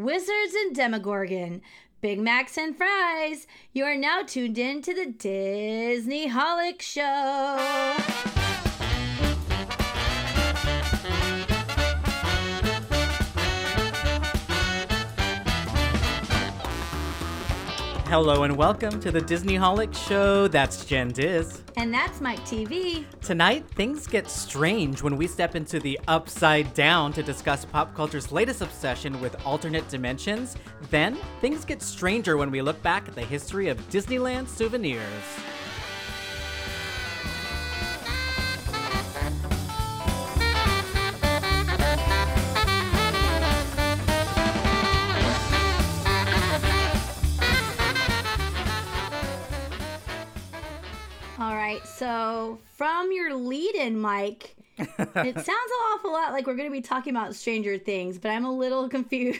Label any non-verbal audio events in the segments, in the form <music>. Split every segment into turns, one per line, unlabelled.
wizards and Demogorgon, Big Macs and fries. You are now tuned in to the Disneyholic Show.
Hello and welcome to the Disneyholic Show. That's Jen Diz.
And that's Mike TV.
Tonight, things get strange when we step into the upside down to discuss pop culture's latest obsession with alternate dimensions. Then, things get stranger when we look back at the history of Disneyland souvenirs.
Right, so from your lead in, Mike, it <laughs> sounds an awful lot like we're going to be talking about Stranger Things, but I'm a little <laughs> confused.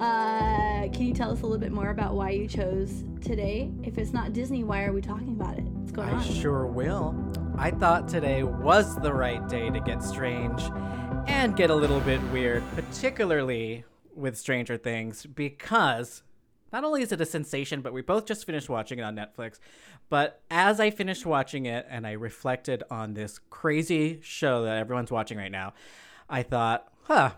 uh, can you tell us a little bit more about why you chose today? If it's not Disney, why are we talking about it? What's going
I
on?
sure will. I thought today was the right day to get strange and get a little bit weird, particularly with Stranger Things, because not only is it a sensation, but we both just finished watching it on Netflix. But as I finished watching it and I reflected on this crazy show that everyone's watching right now, I thought, huh,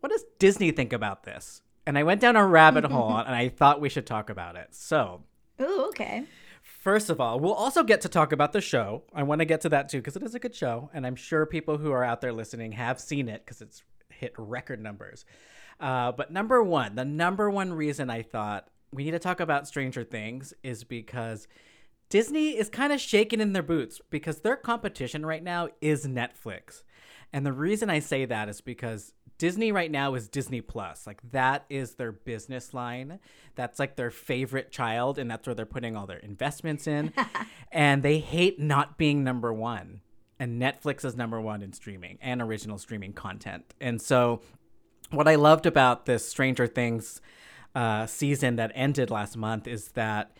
what does Disney think about this? And I went down a rabbit <laughs> hole and I thought we should talk about it. So,
Ooh, okay.
First of all, we'll also get to talk about the show. I want to get to that too because it is a good show, and I'm sure people who are out there listening have seen it because it's hit record numbers. Uh, but number one, the number one reason I thought we need to talk about Stranger Things is because Disney is kind of shaking in their boots because their competition right now is Netflix. And the reason I say that is because Disney right now is Disney Plus. Like that is their business line. That's like their favorite child and that's where they're putting all their investments in. <laughs> and they hate not being number 1. And Netflix is number 1 in streaming and original streaming content. And so what I loved about this Stranger Things uh, season that ended last month is that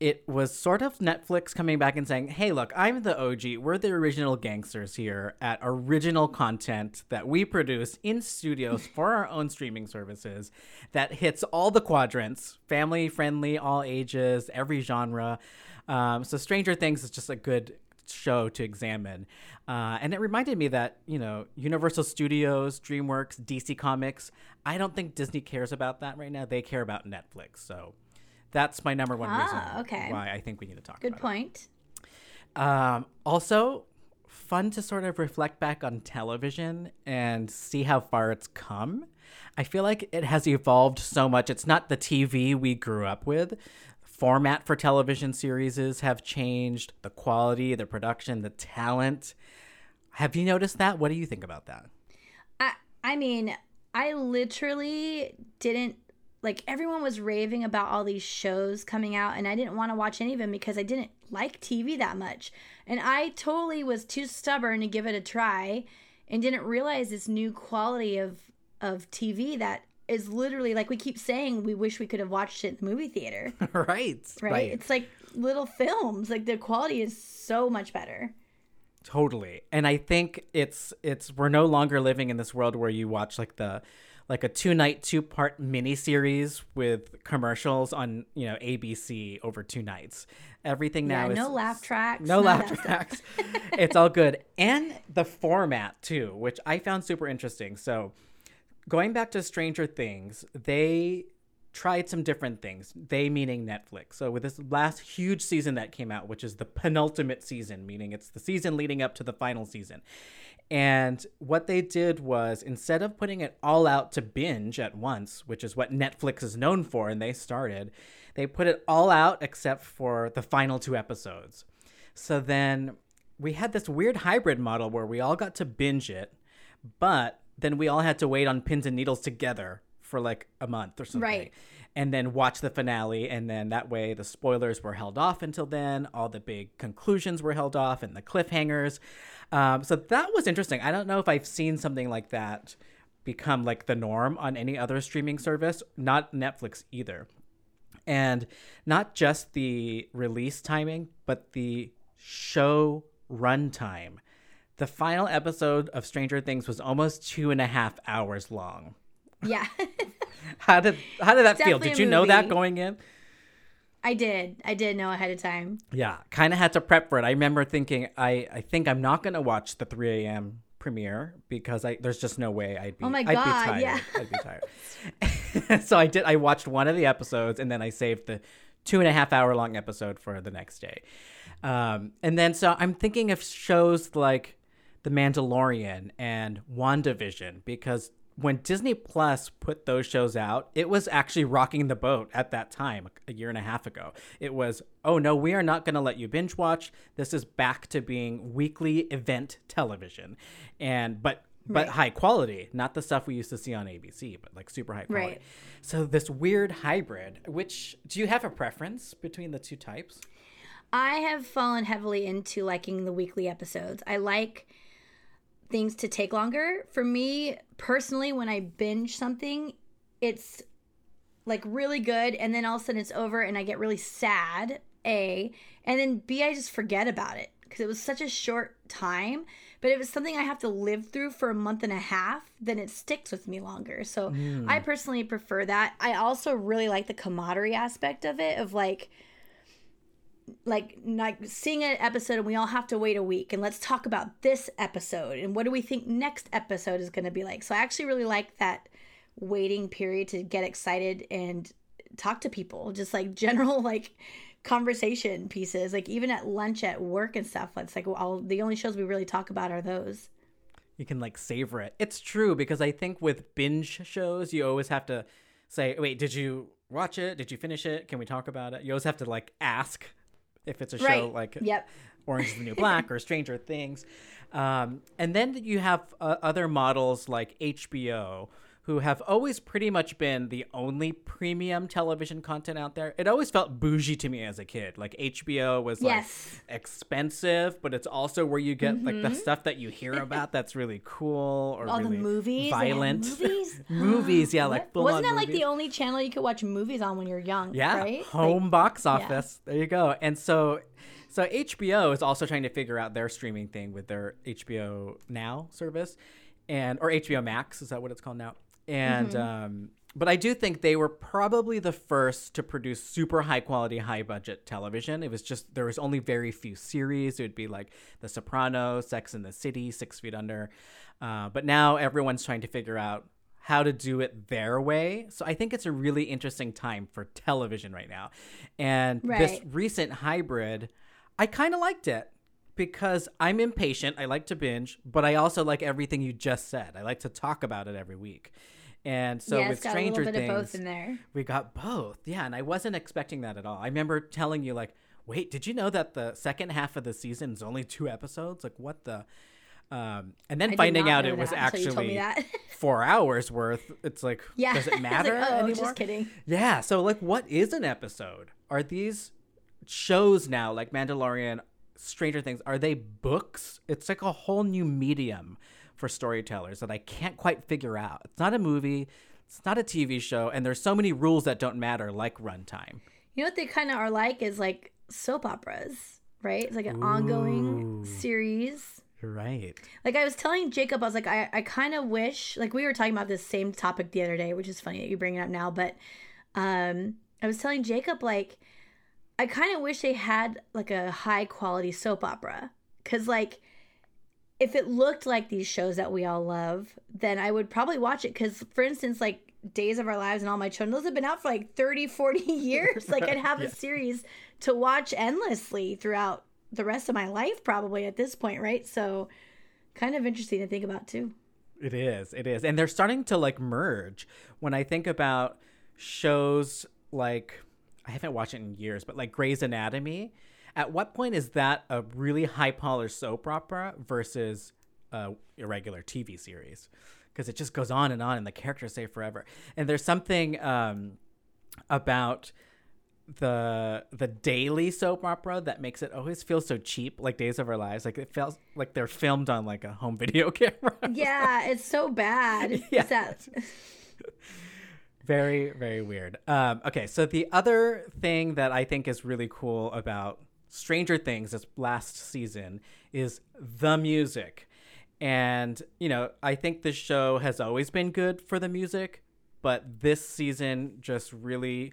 it was sort of Netflix coming back and saying, "Hey, look, I'm the OG. We're the original gangsters here at original content that we produce in studios <laughs> for our own streaming services that hits all the quadrants, family friendly, all ages, every genre." Um, so Stranger Things is just a good show to examine. Uh, and it reminded me that, you know, Universal Studios, DreamWorks, DC Comics, I don't think Disney cares about that right now. They care about Netflix. So that's my number one
Ah,
reason
okay.
why I think we need to talk
Good
about
point.
Um, also, fun to sort of reflect back on television and see how far it's come. I feel like it has evolved so much. It's not the TV we grew up with. Format for television series have changed, the quality, the production, the talent. Have you noticed that? What do you think about that?
I I mean, I literally didn't like everyone was raving about all these shows coming out and I didn't want to watch any of them because I didn't like TV that much. And I totally was too stubborn to give it a try and didn't realize this new quality of of TV that is literally like we keep saying we wish we could have watched it in the movie theater, <laughs>
right,
right? It's like little films. Like the quality is so much better.
Totally. And I think it's it's we're no longer living in this world where you watch like the like a two night, two part mini series with commercials on, you know, ABC over two nights. Everything
Yeah,
now is
no laugh tracks.
no
of
laugh tracks. it's all good. And the format too, which I found super interesting. So going back to Stranger Things, they tried some different things. They meaning Netflix. So with this last huge season that came out, which is the penultimate season, meaning it's the season leading up to the final season. And what they did was instead of putting it all out to binge at once, which is what Netflix is known for, and they started, they put it all out except for the final two episodes. So then we had this weird hybrid model where we all got to binge it, but then we all had to wait on pins and needles together for like a month or something.
Right.
And then watch the finale. And then that way the spoilers were held off until then. All the big conclusions were held off and the cliffhangers. Um, so that was interesting. I don't know if I've seen something like that become like the norm on any other streaming service, not Netflix either. And not just the release timing, but the show runtime. the final episode of Stranger Things was almost two and a half hours long.
Yeah. <laughs>
How did how did that feel? Did you know that going in?
I did. I did know ahead of time.
Yeah, kind of had to prep for it. I remember thinking, I, I think I'm not going to watch the 3 a.m. premiere because I there's just no way I'd be.
Oh my
I'd be
God,
tired.
yeah. <laughs>
I'd be tired. <laughs> so I did. I watched one of the episodes and then I saved the two and a half hour long episode for the next day. Um, and then so I'm thinking of shows like The Mandalorian and WandaVision because when Disney Plus put those shows out, it was actually rocking the boat at that time, a year and a half ago. It was, oh no, we are not going to let you binge watch. This is back to being weekly event television, and but but
Right.
high quality, not the stuff we used to see on ABC, but like super high quality.
Right.
So this weird hybrid. Which do you have a preference between the two types?
I have fallen heavily into liking the weekly episodes. I like things to take longer. For me personally, when I binge something, it's like really good, and then all of a sudden it's over, and I get really sad. A, and then B, I just forget about it because it was such a short time. But if it's something I have to live through for a month and a half, then it sticks with me longer. So hmm. I personally prefer that. I also really like the camaraderie aspect of it, of like, like like seeing an episode and we all have to wait a week and let's talk about this episode and what do we think next episode is going to be like so i actually really like that waiting period to get excited and talk to people just like <laughs> general like conversation pieces like even at lunch at work and stuff it's like all the only shows we really talk about are those
you can like savor it. It's true because I think with binge shows, you always have to say, "Wait, did you watch it? Did you finish it? Can we talk about it?" You always have to like ask if it's a show like
Yep.
Orange is the New <laughs> Black or Stranger Things. Um, and then you have uh, other models like HBO who have always pretty much been the only premium television content out there. It always felt bougie to me as a kid. Like HBO was like expensive, but it's also where you get like the stuff that you hear about <laughs> that's really cool or
Mm-hmm. all
really
the movies
violent. <laughs>
movies <laughs>
movies, yeah, <gasps> like full
wasn't that like the only channel you could watch movies on when you're young
Yeah,
right
home
Like,
box office. There you go. And so, so HBO is also trying to figure out their streaming thing with their HBO Now service, and or HBO Max is that what it's called now? And um, but I do think they were probably the first to produce super high quality, high budget television. It was just there was only very few series. It would be like The Sopranos, Sex and the City, Six Feet Under. Uh, but now everyone's trying to figure out how to do it their way. So I think it's a really interesting time for television right now. And this recent hybrid, I kind of liked it because I'm impatient. I like to binge, but I also like everything you just said. I like to talk about it every week. And so
yeah,
with Stranger
a little bit
Things,
of both in there
we got both. Yeah, and I wasn't expecting that at all. I remember telling you like, "Wait, did you know that the second half of the season is only two episodes? Like what the?" Um, and then
I
finding out it was
that until you told me
actually <laughs> four hours worth. It's like,
Yeah.
does it <laughs>
like,
matter
oh,
anymore?
just kidding.
Yeah. So like, what is an episode? Are these shows now like Mandalorian, Stranger Things? Are they books? It's like a whole new medium for storytellers that I can't quite figure out. It's not a movie. It's not a TV show, and there's so many rules that don't matter, like runtime.
You know what they kind of are like is like soap operas, right? It's like an ongoing series.
Right.
Like I was telling Jacob, I was like, I, I kind of wish, like we were talking about this same topic the other day, which is funny that you bring it up now, but um, I was telling Jacob, like, I kind of wish they had like a high quality soap opera. Cause like, if it looked like these shows that we all love, then I would probably watch it. Cause for instance, like Days of Our Lives and All My Children, those have been out for like 30, 40 <laughs> years. like I'd have a series to watch endlessly throughout the rest of my life, probably at this point, right? So kind of interesting to think about too.
It is. It is. And they're starting to like merge. When I think about shows like I haven't watched it in years, but like Grey's Anatomy, at what point is that a really high polished soap opera versus a irregular TV series? Because it just goes on and on and the characters stay forever. And there's something um, about the the daily soap opera that makes it always feel so cheap like days of our lives like it feels like they're filmed on like a home video <laughs> camera
Yeah, it's so bad. <laughs>
Yeah.
That
very very weird um okay so the other thing that i think is really cool about stranger things this last season is the music. And, you know, I think the show has always been good for the music, but this season just really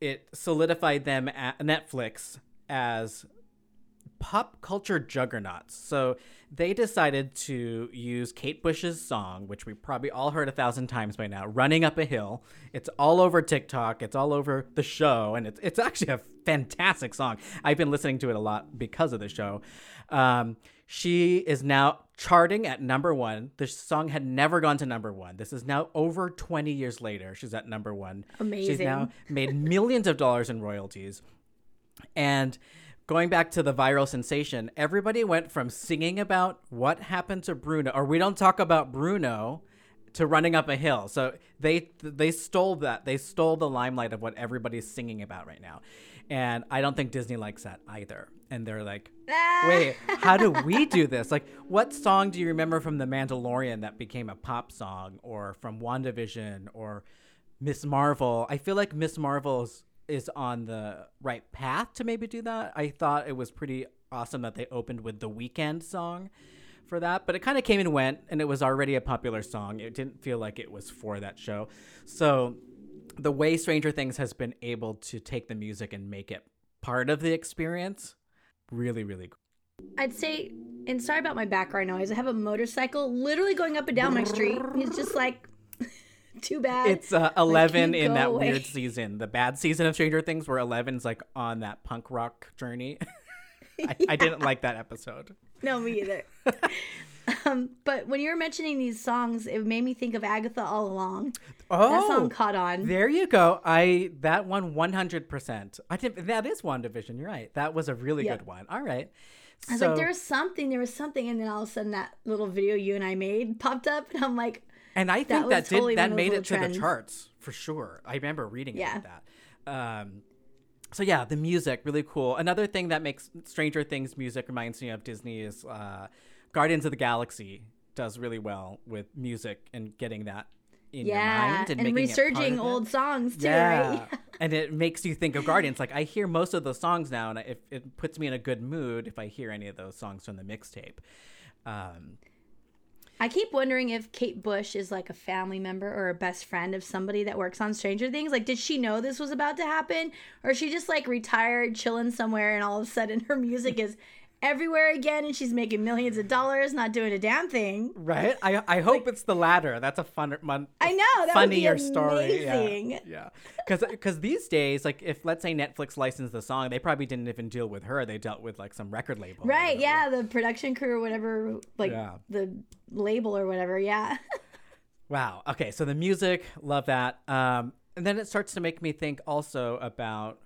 it solidified them at Netflix as pop culture juggernauts. So they decided to use Kate Bush's song, which we probably all heard a thousand times by now, "Running Up a Hill." It's all over TikTok. It's all over the show, and it's it's actually a fantastic song. I've been listening to it a lot because of the show. Um, she is now charting at number one. The song had never gone to number one. This is now over 20 years later. She's at number one.
Amazing.
She's now made millions of dollars in royalties. And going back to the viral sensation, everybody went from singing about what happened to Bruno, or we don't talk about Bruno, to running up a hill. So they they stole that. They stole the limelight of what everybody's singing about right now. And I don't think Disney likes that either. And they're like, <laughs> wait, how do we do this? Like, what song do you remember from The Mandalorian that became a pop song, or from WandaVision, or Miss Marvel? I feel like Miss Marvel is, on the right path to maybe do that. I thought it was pretty awesome that they opened with the Weeknd song for that, but it kind of came and went, and it was already a popular song. It didn't feel like it was for that show. So the way Stranger Things has been able to take the music and make it part of the experience, really, really cool.
I'd say, and sorry about my background noise. I have a motorcycle literally going up and down my street. He's just like, too bad.
It's uh, 11
Like,
in that
away.
weird season, the bad season of Stranger Things, where 11's like on that punk rock journey. <laughs> I, I <laughs> didn't like that episode.
No, me either. <laughs> um, but when you were mentioning these songs, it made me think of Agatha all along.
Oh,
That song caught on.
There you go. I that one 100%. I think that is WandaVision. You're right. That was a really
Yep.
good one. All right.
I was
so,
like, there was something, there was something, and then all of a sudden that little video you and I made popped up, and I'm like,
and I think
was
that, did
totally
that made it to the charts for sure. I remember reading
Yeah.
about that. Um, so yeah, the music really cool. Another thing that makes Stranger Things music reminds me of Disney is uh, Guardians of the Galaxy does really well with music and getting that in your
yeah,
mind and,
and,
making it part
researching
of it.
old songs too,
yeah.
right? <laughs>
and it makes you think of Guardians. Like I hear most of those songs now, and it, it puts me in a good mood if I hear any of those songs from the mixtape. Um,
I keep wondering if Kate Bush is like a family member or a best friend of somebody that works on Stranger Things. Like, did she know this was about to happen? Or she just like retired, chilling somewhere, and all of a sudden her music is everywhere again and she's making millions of dollars, not doing a damn thing?
right? I I hope it's the latter. That's a fun, mon-
I know, that would be
funnier story. Yeah. Yeah, because because these days, like if let's say Netflix licensed the song, they probably didn't even deal with her. They dealt with like some record label.
Right, yeah, the production crew or whatever, like
Yeah.
the label or whatever, yeah.
Wow. Okay. So the music, love that. Um, and then it starts to make me think also about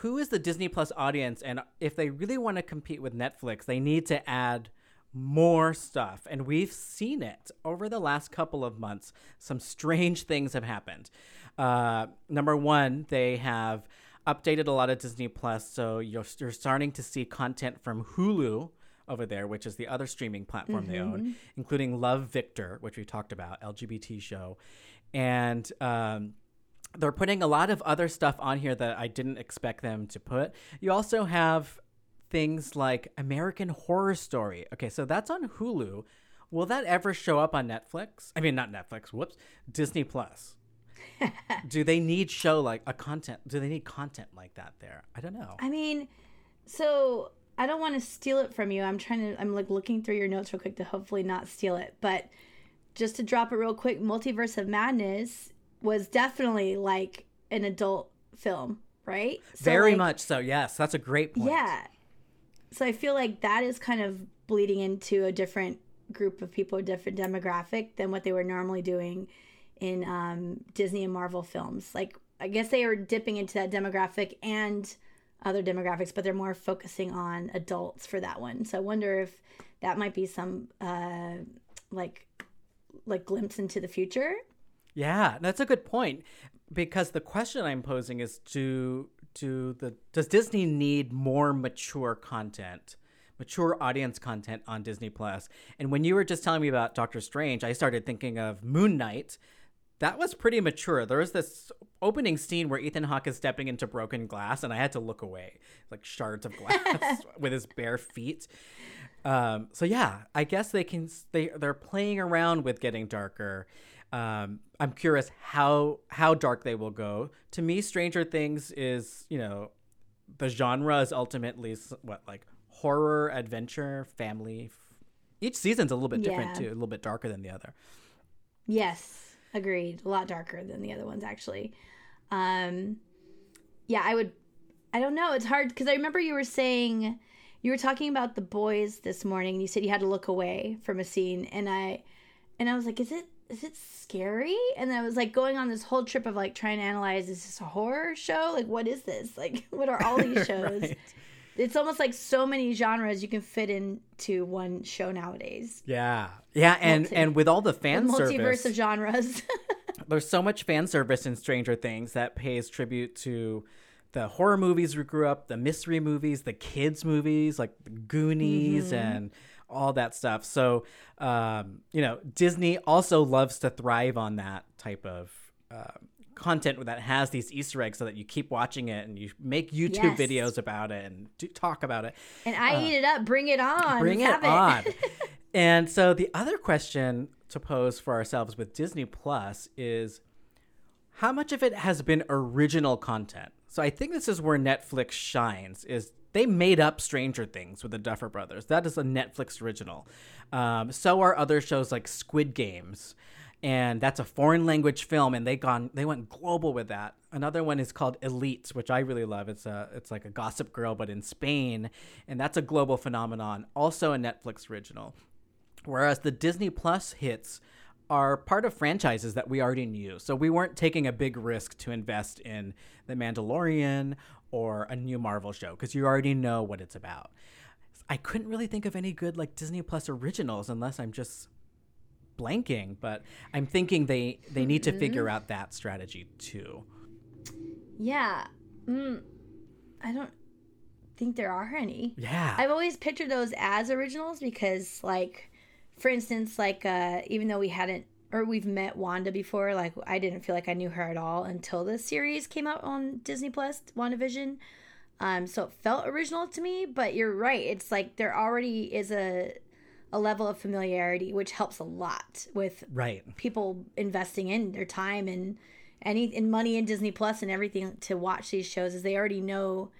who is the Disney Plus audience, and if they really want to compete with Netflix, they need to add more stuff. And we've seen it over the last couple of months. Some strange things have happened. Uh, number one, they have updated a lot of Disney Plus, so you're, you're starting to see content from Hulu over there, which is the other streaming platform they own, including Love Victor, which we talked about, LGBT show, and um, they're putting a lot of other stuff on here that I didn't expect them to put. You also have things like American Horror Story. Okay, so that's on Hulu. Will that ever show up on Netflix? I mean, not Netflix. Whoops, Disney Plus. <laughs> do they need show like a content? Do they need content like that there? I don't know.
I mean, so I don't want to steal it from you. I'm trying to, I'm like looking through your notes real quick to hopefully not steal it. But just to drop it real quick, Multiverse of Madness was definitely like an adult film, right? So,
Very
like,
much so. Yes, that's a great point.
Yeah. So I feel like that is kind of bleeding into a different group of people, a different demographic than what they were normally doing in um, Disney and Marvel films. Like, I guess they are dipping into that demographic and other demographics, but they're more focusing on adults for that one. So I wonder if that might be some uh, like like glimpse into the future.
Yeah, that's a good point. Because the question I'm posing is do do the does Disney need more mature content, mature audience content on Disney Plus? And when you were just telling me about Doctor Strange, I started thinking of Moon Knight. that was pretty mature. There was this opening scene where Ethan Hawke is stepping into broken glass, and I had to look away, like shards of glass <laughs> <laughs> with his bare feet. Um, so yeah, I guess they can. They they're playing around with getting darker. Um, I'm curious how how dark they will go. To me, Stranger Things is you know the genre is ultimately what like horror, adventure, family. Each season's a little bit different
Yeah.
too, a little bit darker than the other.
Yes, agreed. A lot darker than the other ones, actually. Um, yeah, I would. I don't know. It's hard because I remember you were saying you were talking about the boys this morning. You said you had to look away from a scene, and I and I was like, "Is it is it scary?" And I was like going on this whole trip of like trying to analyze: Is this a horror show? Like, what is this? <laughs> Like, what are all these <laughs> shows?
Right.
It's almost like so many genres you can fit into one show nowadays.
Yeah, yeah, and
Multi-
and with all the
The
fan
multiverse of genres. <laughs>
there's so much fan service in Stranger Things that pays tribute to the horror movies we grew up, the mystery movies, the kids movies like the Goonies
Mm-hmm.
and all that stuff. So, um, you know, Disney also loves to thrive on that type of uh, content that has these Easter eggs, so that you keep watching it and you make YouTube
Yes.
videos about it and do, talk about it.
and I eat it up. Bring it on.
Bring
Let's
it on. <laughs> and so the other question to pose for ourselves with Disney Plus is how much of it has been original content? So I think this is where Netflix shines is they made up Stranger Things with the Duffer Brothers. That is a Netflix original. Um, so are other shows like Squid Games. And that's a foreign language film, and they gone they went global with that. Another one is called Elites, which I really love. It's a it's like a Gossip Girl, but in Spain, and that's a global phenomenon. Also a Netflix original. Whereas the Disney Plus hits are part of franchises that we already knew. So we weren't taking a big risk to invest in The Mandalorian or a new Marvel show because you already know what it's about. I couldn't really think of any good like Disney Plus originals unless I'm just blanking, but I'm thinking they they need to figure out that strategy too.
Yeah. Mm, I don't think there are any.
Yeah.
I've always pictured those as originals because, like, for instance, like, uh, even though we hadn't or we've met Wanda before, like, I didn't feel like I knew her at all until the series came out on Disney Plus, WandaVision. Um, so it felt original to me, but you're right. It's like there already is a a level of familiarity, which helps a lot with
right.
people investing in their time and any and money in Disney Plus and everything to watch these shows is they already know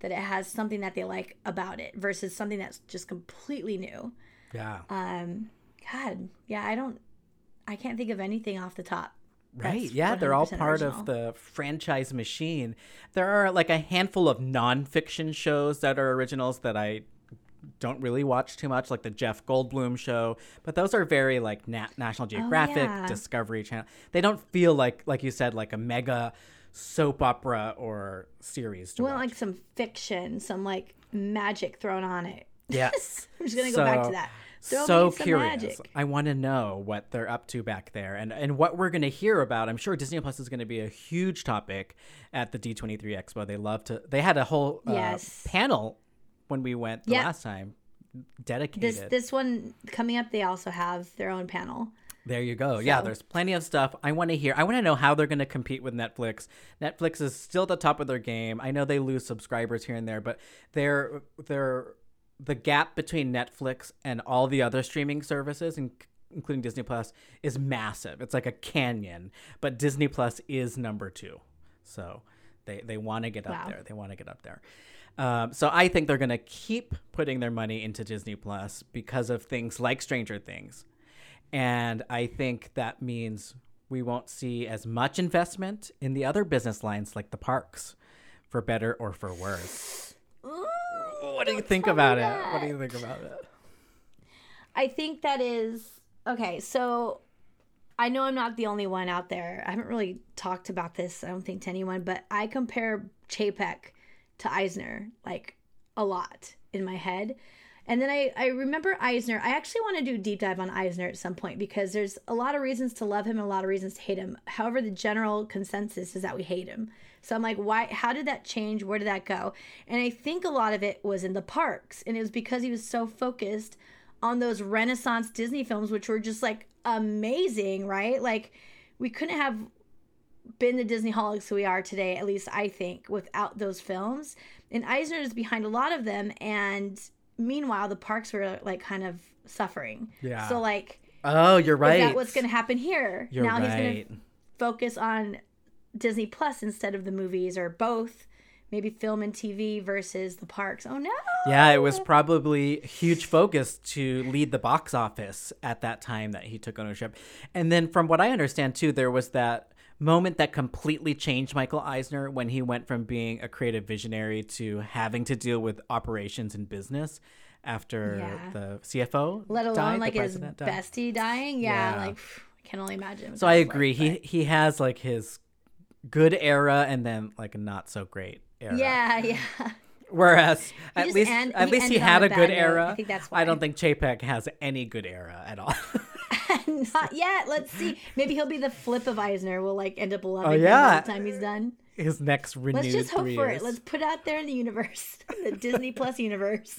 that it has something that they like about it versus something that's just completely new.
Yeah.
Um, God, yeah, I don't, I can't think of anything off the top.
Right. Yeah, they're all part
original.
of the franchise machine. There are like a handful of nonfiction shows that are originals that I don't really watch too much, like the Jeff Goldblum show. But those are very like na- National oh, Geographic,
Oh, yeah.
Discovery Channel. They don't feel like, like you said, like a mega soap opera or series to
We want
watch.
like some fiction, some like magic thrown on it.
yes. <laughs>
I'm just gonna go back to that. Throw
so curious.
magic.
I want to know what they're up to back there and, and what we're going to hear about. I'm sure Disney Plus is going to be a huge topic at the D23 Expo. They love to, they had a whole uh,
Yes.
panel when we went the
Yeah.
last time dedicated.
This this one coming up, they also have their own panel.
There you go. Yeah, there's plenty of stuff. I want to hear. I want to know how they're going to compete with Netflix. Netflix is still at the top of their game. I know they lose subscribers here and there, but they're they're the gap between Netflix and all the other streaming services, in, including Disney Plus, is massive. It's like a canyon. But Disney Plus is number two, so they they want to get up
Wow.
there. They want to get up there. Um, so I think they're going to keep putting their money into Disney Plus because of things like Stranger Things. And I think that means we won't see as much investment in the other business lines like the parks, for better or for worse. What do you think about it? What do you think about it?
I think that is okay. So I know I'm not the only one out there. I haven't really talked about this, I don't think, to anyone, but I compare Chapek to Eisner like a lot in my head. And then I, I remember Eisner. I actually want to do a deep dive on Eisner at some point because there's a lot of reasons to love him and a lot of reasons to hate him. However, the general consensus is that we hate him. So I'm like, why? How did that change? Where did that go? And I think a lot of it was in the parks, and it was because he was so focused on those Renaissance Disney films, which were just like amazing, right? Like we couldn't have been the Disneyholics we are today, at least I think, without those films. And Eisner is behind a lot of them. And meanwhile, the parks were like kind of suffering.
Yeah.
So, like,
Oh, you're right.
is that what's going to happen here?
You're
now he's going
right.
to focus on Disney Plus instead of the movies or both. Maybe film and TV versus the parks. Oh no!
Yeah, it was probably huge focus to lead the box office at that time that he took ownership. And then, from what I understand too, there was that moment that completely changed Michael Eisner when he went from being a creative visionary to having to deal with operations and business after
Yeah.
the CFO
Let alone
died,
like his
president died.
bestie dying. Yeah,
Yeah.
like I can only imagine.
So I
was like,
agree. he he has like his good era and then like not so great era.
Yeah, yeah.
Whereas at least
end-
at
he
least he had
a
good
note.
era.
I think that's
I don't
why.
think Chapek has any good era at all. <laughs> <laughs>
Not yet. Let's see. Maybe he'll be the flip of Eisner. We'll like end up loving
Oh,
him
yeah.
by the time he's done.
His next renewed
Let's just hope for
years.
it. Let's put it out there in the universe, <laughs> the Disney Plus universe.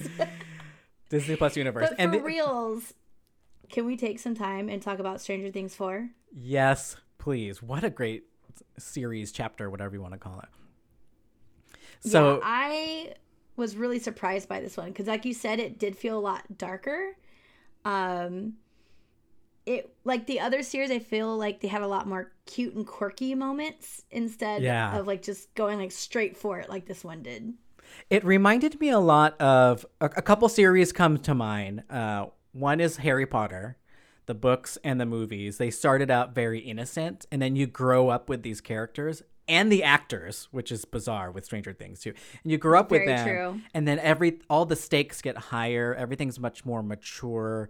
<laughs>
Disney Plus universe.
but
and
for
the-
reals, can we take some time and talk about Stranger Things four?
yes, please. What a great series, chapter, whatever you want to call it. So
yeah, I was really surprised by this one because, like you said, it did feel a lot darker. Um, it like the other series, I feel like they had a lot more cute and quirky moments instead
Yeah.
of like just going like straight for it like this one did.
It reminded me a lot of a, a couple series come to mind. Uh, one is Harry Potter, the books and the movies. They started out very innocent, and then you grow up with these characters and the actors, which is bizarre with Stranger Things too. And you grow up with
Very
them,
true.
and then every all the stakes get higher. Everything's much more mature.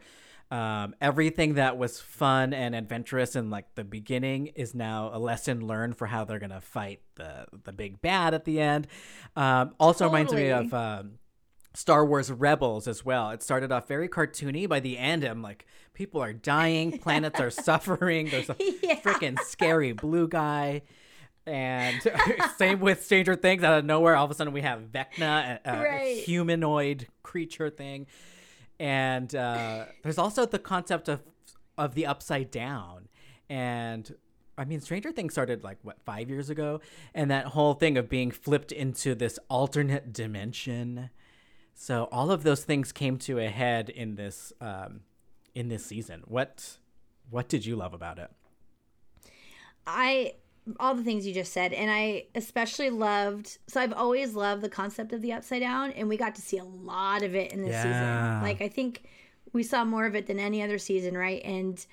Um, everything that was fun and adventurous in like the beginning is now a lesson learned for how they're gonna fight the the big bad at the end. Um, also reminds me of um, Star Wars Rebels as well. It started off very cartoony. By the end, I'm like, people are dying, <laughs> planets are suffering. There's a
Yeah.
freaking scary blue guy. And <laughs> <laughs> same with Stranger Things. Out of nowhere, all of a sudden we have Vecna, a, a
Right.
humanoid creature thing. And uh, there's also the concept of of the upside down. And I mean, Stranger Things started like what five years ago, and that whole thing of being flipped into this alternate dimension. So all of those things came to a head in this um, in this season. What what did you love about it?
I all the things you just said, and I especially loved. So I've always loved the concept of the upside down, and we got to see a lot of it in this
Yeah.
season. Like I think we saw more of it than any other season, right? And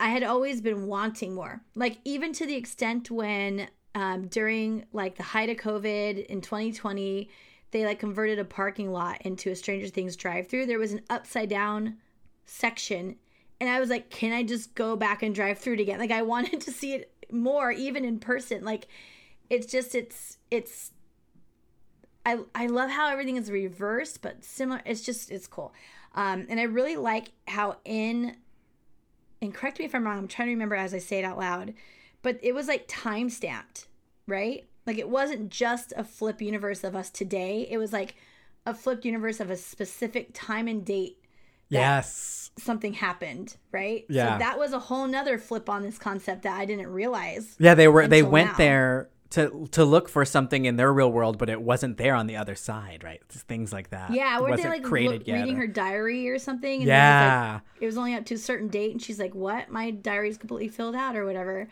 I had always been wanting more. Like even to the extent when um, during like the height of COVID in 2020, they like converted a parking lot into a Stranger Things drive-through. There was an upside down section, and I was like, can I just go back and drive through it again? Like I <laughs> wanted to see it more, even in person. Like it's just it's it's. I, I love how everything is reversed, but similar. It's just it's cool, um, and I really like how in and correct me if I'm wrong, I'm trying to remember as I say it out loud, but it was like time stamped, right? Like it wasn't just a flip universe of us today. It was like a flipped universe of a specific time and date
Yes.
something happened, right?
Yeah.
So that was a whole nother flip on this concept that I didn't realize.
Yeah, they were they went
now.
there to to look for something in their real world, but it wasn't there on the other side, right? Just things like that.
Yeah, were they like
created
look, reading
or-
her diary or something? And then was,
Yeah.
like, it was only up to a certain date, and she's like, "What? My diary's completely filled out, or whatever."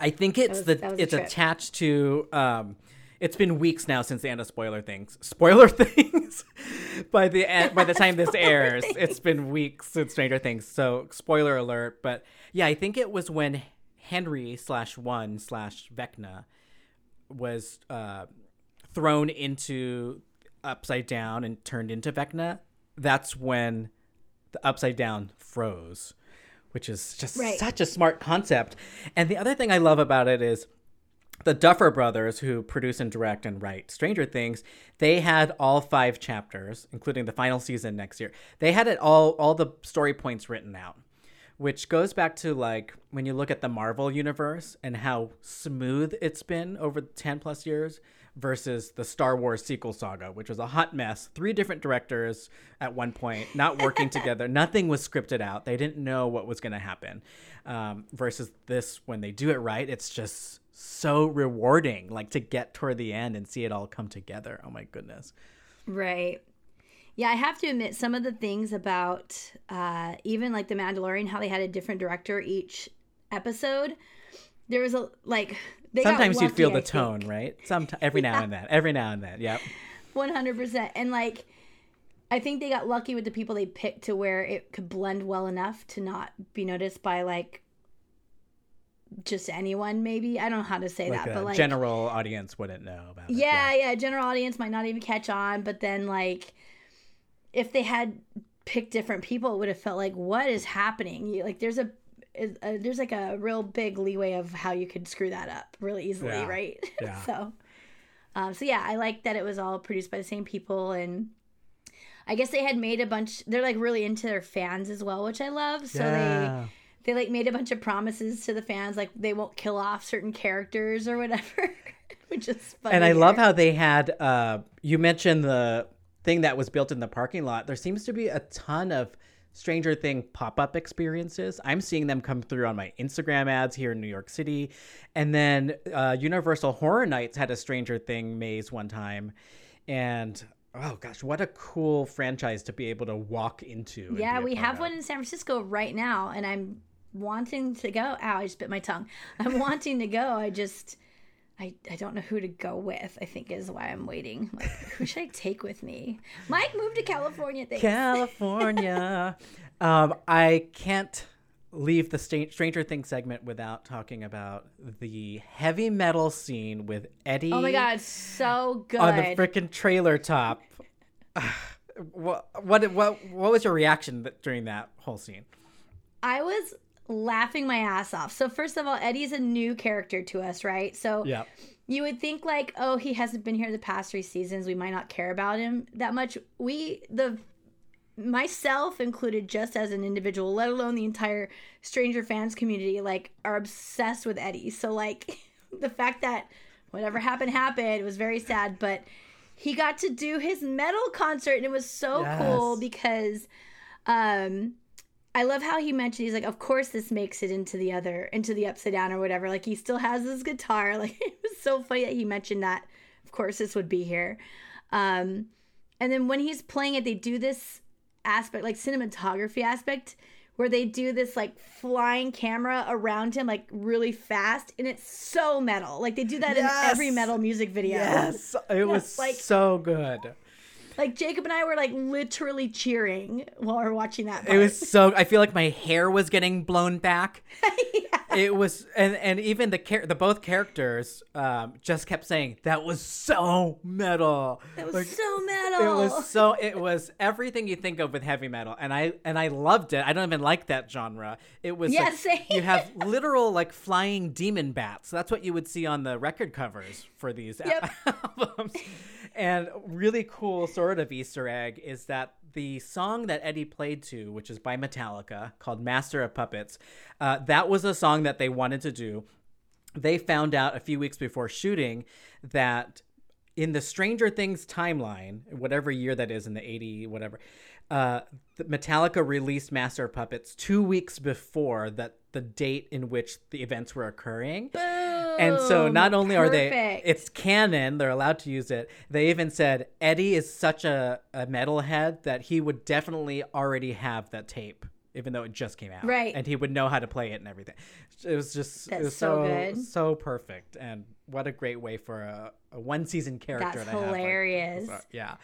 I think it's
was-
the
that was a
it's
trip.
attached to um it's been weeks now since the end of spoiler things. Spoiler <laughs> things. by the end, by the time this <laughs> airs, it's been weeks since Stranger Things. So spoiler alert. But yeah, I think it was when Henry slash one slash Vecna was uh, thrown into upside down and turned into Vecna. That's when the upside down froze, which is just
Right.
such a smart concept. And the other thing I love about it is the Duffer brothers, who produce and direct and write Stranger Things, they had all five chapters, including the final season next year. They had it all all the story points written out, which goes back to like when you look at the Marvel universe and how smooth it's been over 10 plus years versus the Star Wars sequel saga, which was a hot mess. Three different directors at one point not working <laughs> together. Nothing was scripted out. They didn't know what was going to happen. Um, versus this, when they do it right, it's just so rewarding. Like to get toward the end and see it all come together. Oh my goodness.
Right. Yeah, I have to admit some of the things about uh, even like the Mandalorian, how they had a different director each episode. There was a like
Sometimes you feel
I
the
think.
tone, right? Some every <laughs> now and then. Every now and then. Yep.
One hundred percent. And like, I think they got lucky with the people they picked to where it could blend well enough to not be noticed by like just anyone. Maybe I don't know how to say
Like
that,
a
but like
general audience wouldn't know about it.
yeah, yeah, general audience might not even catch on. But then like, if they had picked different people, it would have felt like what is happening? You, like there's a, is- uh there's like a real big leeway of how you could screw that up really easily,
Yeah.
right?
Yeah. <laughs>
so, um, so yeah, I like that it was all produced by the same people and. I guess they had made a bunch. They're like really into their fans as well, which I love. So
Yeah.
they they like made a bunch of promises to the fans, like they won't kill off certain characters or whatever, <laughs> which is funny.
and I love how they had uh you mentioned the thing that was built in the parking lot. There seems to be a ton of Stranger Thing pop-up experiences. I'm seeing them come through on my Instagram ads here in New York City. And then uh Universal Horror Nights had a Stranger Thing maze one time. And oh gosh, what a cool franchise to be able to walk into.
Yeah, we have one in San Francisco right now, and I'm wanting to go. Ow, I just bit my tongue. I'm <laughs> wanting to go. I just, I, I don't know who to go with. I think is why I'm waiting. Like, who should I take with me? Mike moved to California. Thanks.
California. <laughs> um, I can't leave the Stranger Things segment without talking about the heavy metal scene with Eddie.
Oh my god, so good.
On the freaking trailer top. <sighs> what, what what what was your reaction during that whole scene?
I was laughing my ass off. So first of all, Eddie's a new character to us, right? So
Yeah.
you would think like, oh, he hasn't been here the past three seasons. We might not care about him that much. We the myself included just as an individual, let alone the entire Stranger fans community, like are obsessed with Eddie. So like <laughs> the fact that whatever happened happened it was very sad, but he got to do his metal concert and it was so cool because um I love how he mentioned he's like, of course this makes it into the other into the upside down or whatever. Like he still has his guitar. <laughs> Like it was so funny that he mentioned that. Of course this would be here. Um and then when he's playing it, they do this aspect, like cinematography aspect, where they do this like flying camera around him, like really fast, and it's so metal. Like they do that in every metal music video.
Yes, it <laughs> was
like-
so good.
Like Jacob and I were like literally cheering while we are watching that.
It was so. I feel like my hair was getting blown back. <laughs> It was, and and even the char- the both characters um, just kept saying that was so metal.
That was
Like,
so metal.
It was so. It was everything you think of with heavy metal, and I and I loved it. I don't even like that genre. It was
Yeah,
like, you have <laughs> literal like flying demon bats. That's what you would see on the record covers for these
Yep. <laughs>
albums. And really cool sort of Easter egg is that the song that Eddie played to, which is by Metallica, called "Master of Puppets," uh, that was a song that they wanted to do. They found out a few weeks before shooting that in the Stranger Things timeline, whatever year that is in the 80 whatever, uh, Metallica released Master of Puppets two weeks before that the date in which the events were occurring. And so not only are they it's canon, they're allowed to use it. They even said Eddie is such a, a metalhead that he would definitely already have that tape, even though it just came out.
Right.
And he would know how to play it and everything. It was just it was
so
so
good.
so perfect. And what a great way for a, a one season character
That's
to have, like,
hilarious.
so- yeah.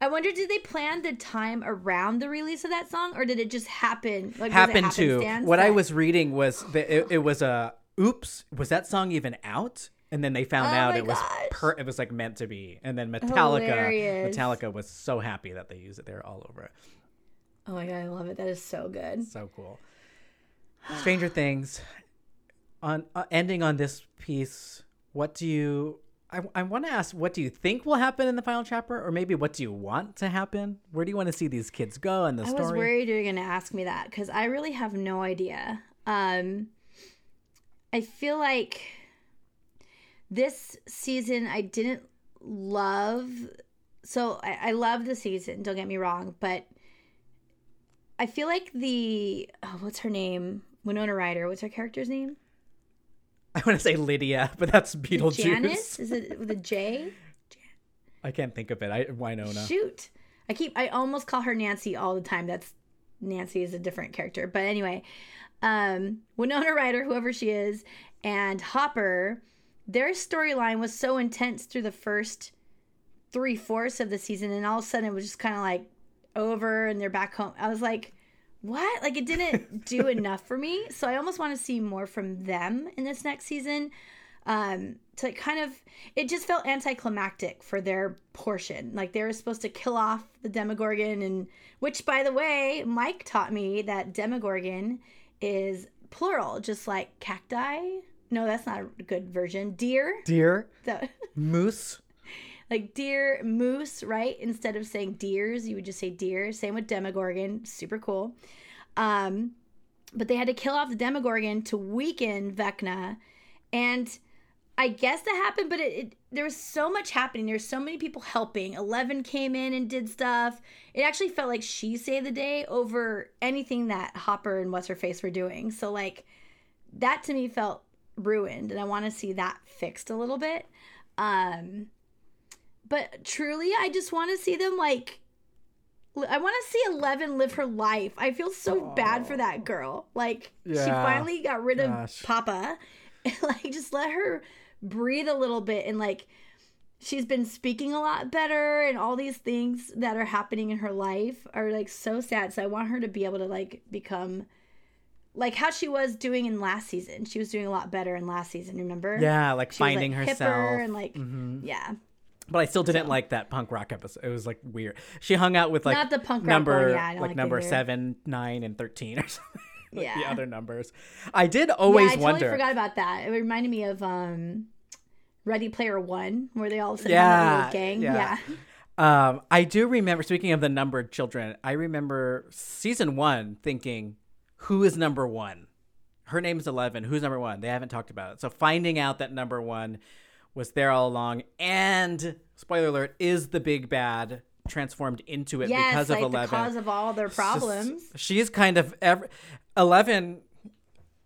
I wonder, did they plan the time around the release of that song, or did it just happen? Like,
happened to what I was reading was that it, it was a oops was that song even out and then they found
Oh
out it was per it was like meant to be and then Metallica
Hilarious.
Metallica was so happy that they used it they were all over it
Oh my god, I love it. That is so good.
so cool <sighs> Stranger Things on uh, ending on this piece what do you I, I want to ask, what do you think will happen in the final chapter, or maybe what do you want to happen? Where do you want to see these kids go in the
I
story?
was worried you were going to ask me that because I really have no idea. Um, I feel like this season I didn't love. So I, I love the season. Don't get me wrong, but I feel like the oh, what's her name? Winona Ryder. What's her character's name? <laughs>
I want to say Lydia, but that's Beetlejuice.
Janice? <laughs> Is it with a J?
I can't think of it. I Winona.
Shoot. I keep I almost call her Nancy all the time. That's Nancy is a different character. But anyway, um Winona Ryder, whoever she is, and Hopper, their storyline was so intense through the first three fourths of the season, and all of a sudden it was just kind of like over and they're back home. I was like, what? Like it didn't <laughs> do enough for me. So I almost want to see more from them in this next season. Um, to kind of, it just felt anticlimactic for their portion. Like they were supposed to kill off the Demogorgon, and which, by the way, Mike taught me that Demogorgon is plural, just like cacti. No, that's not a good version. Deer.
Deer, <laughs>
The,
moose.
like deer, moose, right? Instead of saying deers, you would just say deer. Same with Demogorgon. Super cool. Um, but they had to kill off the Demogorgon to weaken Vecna. And I guess that happened, but it, it there was so much happening. There's so many people helping. Eleven came in and did stuff. It actually felt like she saved the day over anything that Hopper and What's Her Face were doing. So like that to me felt ruined, and I want to see that fixed a little bit. Um, but truly, I just want to see them like. I want to see Eleven live her life. I feel so bad for that girl. Like she finally got rid of Papa, <laughs> like just let her breathe a little bit and like she's been speaking a lot better and all these things that are happening in her life are like so sad so i want her to be able to like become like how she was doing in last season she was doing a lot better in last season remember
Yeah, like
She was,
finding
like, hipper
herself.
and like
Mhm.
yeah
But I still didn't like that punk rock episode. It was like weird. She hung out with like
Not the punk rock
number
yeah,
like,
like
number
either.
seven, nine, and thirteen or <laughs> something. like the other numbers. I did always
yeah i totally
wonder.
forgot about that it reminded me of um ready player one where they all of a sudden have a
Yeah,
little gang
yeah.
yeah
Um, I do remember. Speaking of the numbered children, I remember season one thinking, "Who is number one?" Her name's Eleven. Who's number one? They haven't talked about it. So finding out that number one was there all along, and spoiler alert, is the big bad transformed into it
yes
because
like
of
the
Eleven.
cause of all their problems
She's kind of every Eleven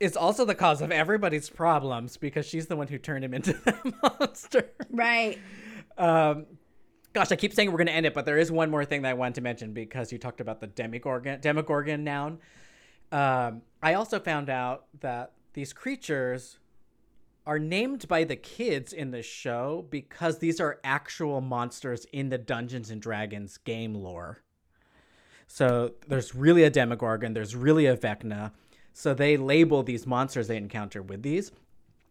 is also the cause of everybody's problems because she's the one who turned him into <laughs> the monster.
right
Um, gosh, I keep saying we're going to end it, but there is one more thing that I wanted to mention because you talked about the demigorgon, demogorgon noun. Um, I also found out that these creatures are named by the kids in the show because these are actual monsters in the Dungeons and Dragons game lore. So there's really a demogorgon, there's really a Vecna. So they label these monsters they encounter with these,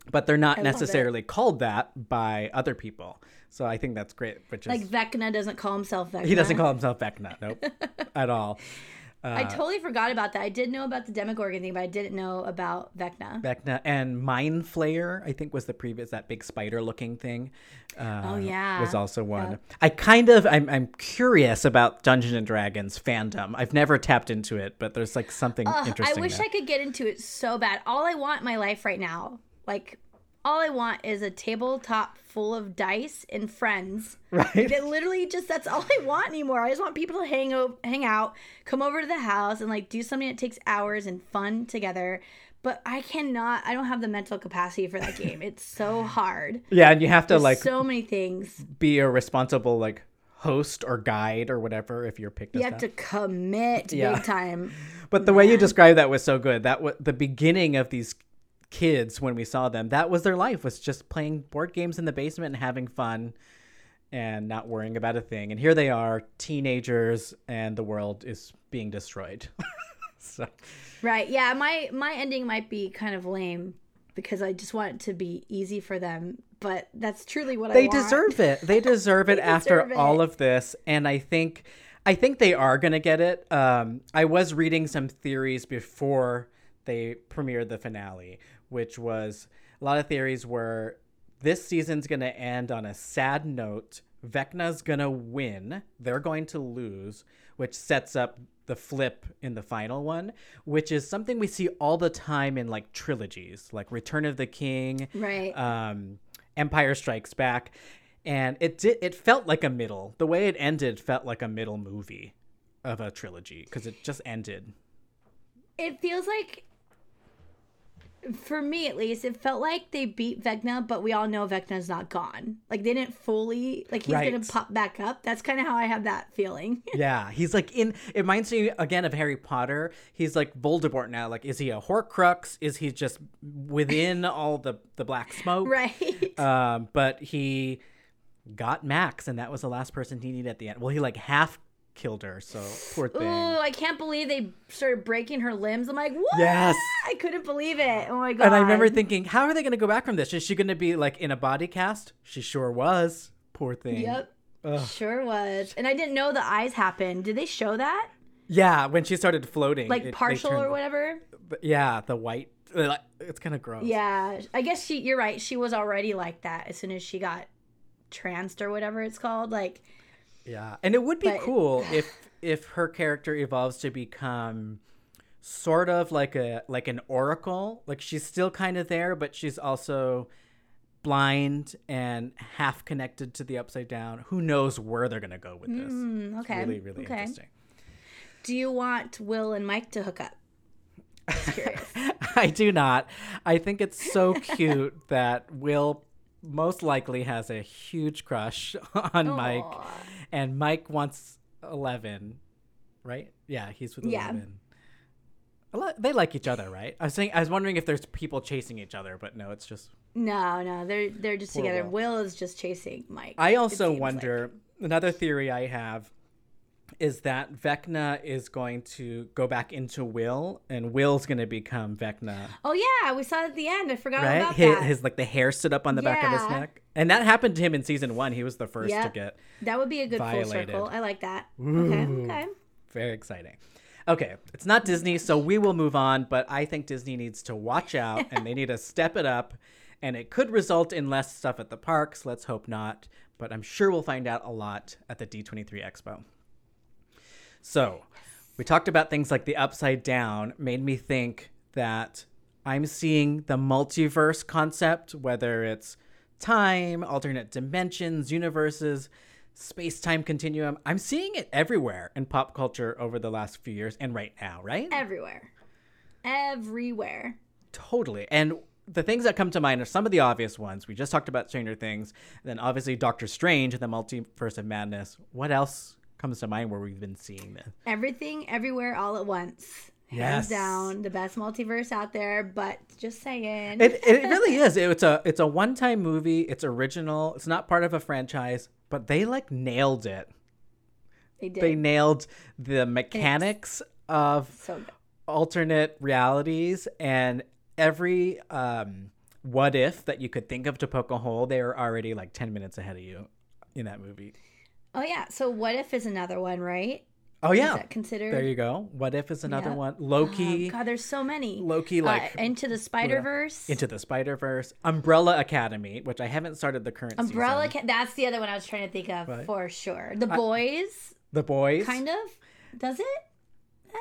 but they're not
I
necessarily called that by other people. So I think that's great. Which is
Like Vecna doesn't call himself Vecna.
he doesn't call himself Vecna, nope, <laughs> at all.
I totally forgot about that. I did know about the Demogorgon thing, but I didn't know about Vecna.
Vecna and Mind Flayer, I think was the previous that big spider looking thing. Uh,
Oh, yeah.
was also one. I kind of I'm I'm curious about Dungeons and Dragons fandom. I've never tapped into it, but there's like something
Ugh, I wish
there.
I could get into it so bad. All I want in my life right now, like all I want is a tabletop full of dice and friends.
right?
That literally just that's all I want anymore. I just want people to hang o- hang out, come over to the house and like do something that takes hours and fun together. But I cannot I don't have the mental capacity for that game. It's so hard.
Yeah, and you have to
There's
like
so many things.
be a responsible like host or guide or whatever if you're picked
You have
that.
to commit
Yeah.
big time.
But the way you described that was so good. That was the beginning of these kids when we saw them. That was their life was just playing board games in the basement and having fun and not worrying about a thing. And here they are, teenagers, and the world is being destroyed. <laughs> so
Right. Yeah, my my ending might be kind of lame because I just want it to be easy for them, but that's truly what I
they deserve it. <laughs> They deserve it after
deserve
all
it.
of this, and I think I think they are gonna get it. Um, I was reading some theories before they premiered the finale, which was a lot of theories were this season's going to end on a sad note. Vecna's going to win. They're going to lose, which sets up the flip in the final one, which is something we see all the time in like trilogies, like Return of the King,
Right.
um, Empire Strikes Back, and it did. It felt like a middle. The way it ended felt like a middle movie of a trilogy because it just ended.
it feels like for me at least it felt like they beat vecna but we all know vecna's not gone like they didn't fully like he's gonna pop back up that's kind of how i have that feeling <laughs>
Yeah, he's like in. It reminds me again of Harry Potter. He's like Voldemort now. Like, is he a Horcrux? Is he just within <laughs> all the the black smoke?
right
Um, but he got Max, and that was the last person he needed at the end. Well, he like half killed her, so poor thing.
Ooh, I can't believe they started breaking her limbs. I'm like, what?
Yes.
I couldn't believe it. Oh my god.
And I remember thinking, how are they going to go back from this? Is she going to be like in a body cast? She sure was. Poor thing.
Yep.
Ugh.
Sure was. And I didn't know the eyes happened. Did they show that?
Yeah, when she started floating,
Like
it-
partial
turned-
or whatever?
Yeah, the white. uh, It's kind of gross.
Yeah. I guess she you're right. She was already like that as soon as she got tranced or whatever it's called. Like
Yeah, and it would be
But-
cool <sighs> if if her character evolves to become sort of like a like an oracle. Like she's still kind of there, but she's also blind and half connected to the upside down. Who knows where they're gonna go with this?
mm,
It's really, really
okay.
interesting.
Do you want Will and Mike to hook up? <laughs>
I do not. I think it's so <laughs> cute that Will most likely has a huge crush on Mike,
Aw.
And Mike wants Eleven, right? Yeah, he's with
Yeah.
Eleven. They like each other, right? I was saying, I was wondering if there's people chasing each other, but no, it's just.
No, no, they're they're just together.
Will.
Will is just chasing Mike.
I also wonder another theory I have is that Vecna is going to go back into Will, and Will's going to become Vecna.
Oh yeah, we saw it at the end. I forgot
right?
about
His,
that.
his like the hair stood up on the back of his neck, and that happened to him in season one. He was the first
Yep.
to get
that would be a good full circle. I like that.
Ooh.
Okay, okay.
very exciting. Okay, it's not Disney, so we will move on. But I think Disney needs to watch out, and they need to step it up. And it could result in less stuff at the parks. Let's hope not. But I'm sure we'll find out a lot at the D23 Expo. So, we talked about things like the upside down, made me think that I'm seeing the multiverse concept, whether it's time, alternate dimensions, universes, space time continuum. I'm seeing it everywhere in pop culture over the last few years and right now, right?
Everywhere, everywhere.
Totally. And the things that come to mind are some of the obvious ones. We just talked about Stranger Things, then obviously Doctor Strange and the Multiverse of Madness. What else comes to mind where we've been seeing this?
Everything, everywhere, all at once. Hands
Yes.
down, the best multiverse out there. But just saying,
It, it <laughs> really is. It's a it's a one time movie. It's original. It's not part of a franchise, but they like nailed it.
they did
They nailed the mechanics of
so
alternate realities and every um, what if that you could think of to poke a hole. They were already like ten minutes ahead of you in that movie.
Oh yeah. So what if is another one, right?
Oh
Is
yeah,
that considered?
there you go. What if is another
Yeah.
one?
Oh,
Loki,
God, there's so many.
Loki,
Uh,
like
into the Spider Verse.
into the Spider Verse, Umbrella Academy, which I haven't started the current
Umbrella. Ca- that's the other one I was trying to think of
Right.
for sure. The boys,
The boys,
kind of. Does it? Uh,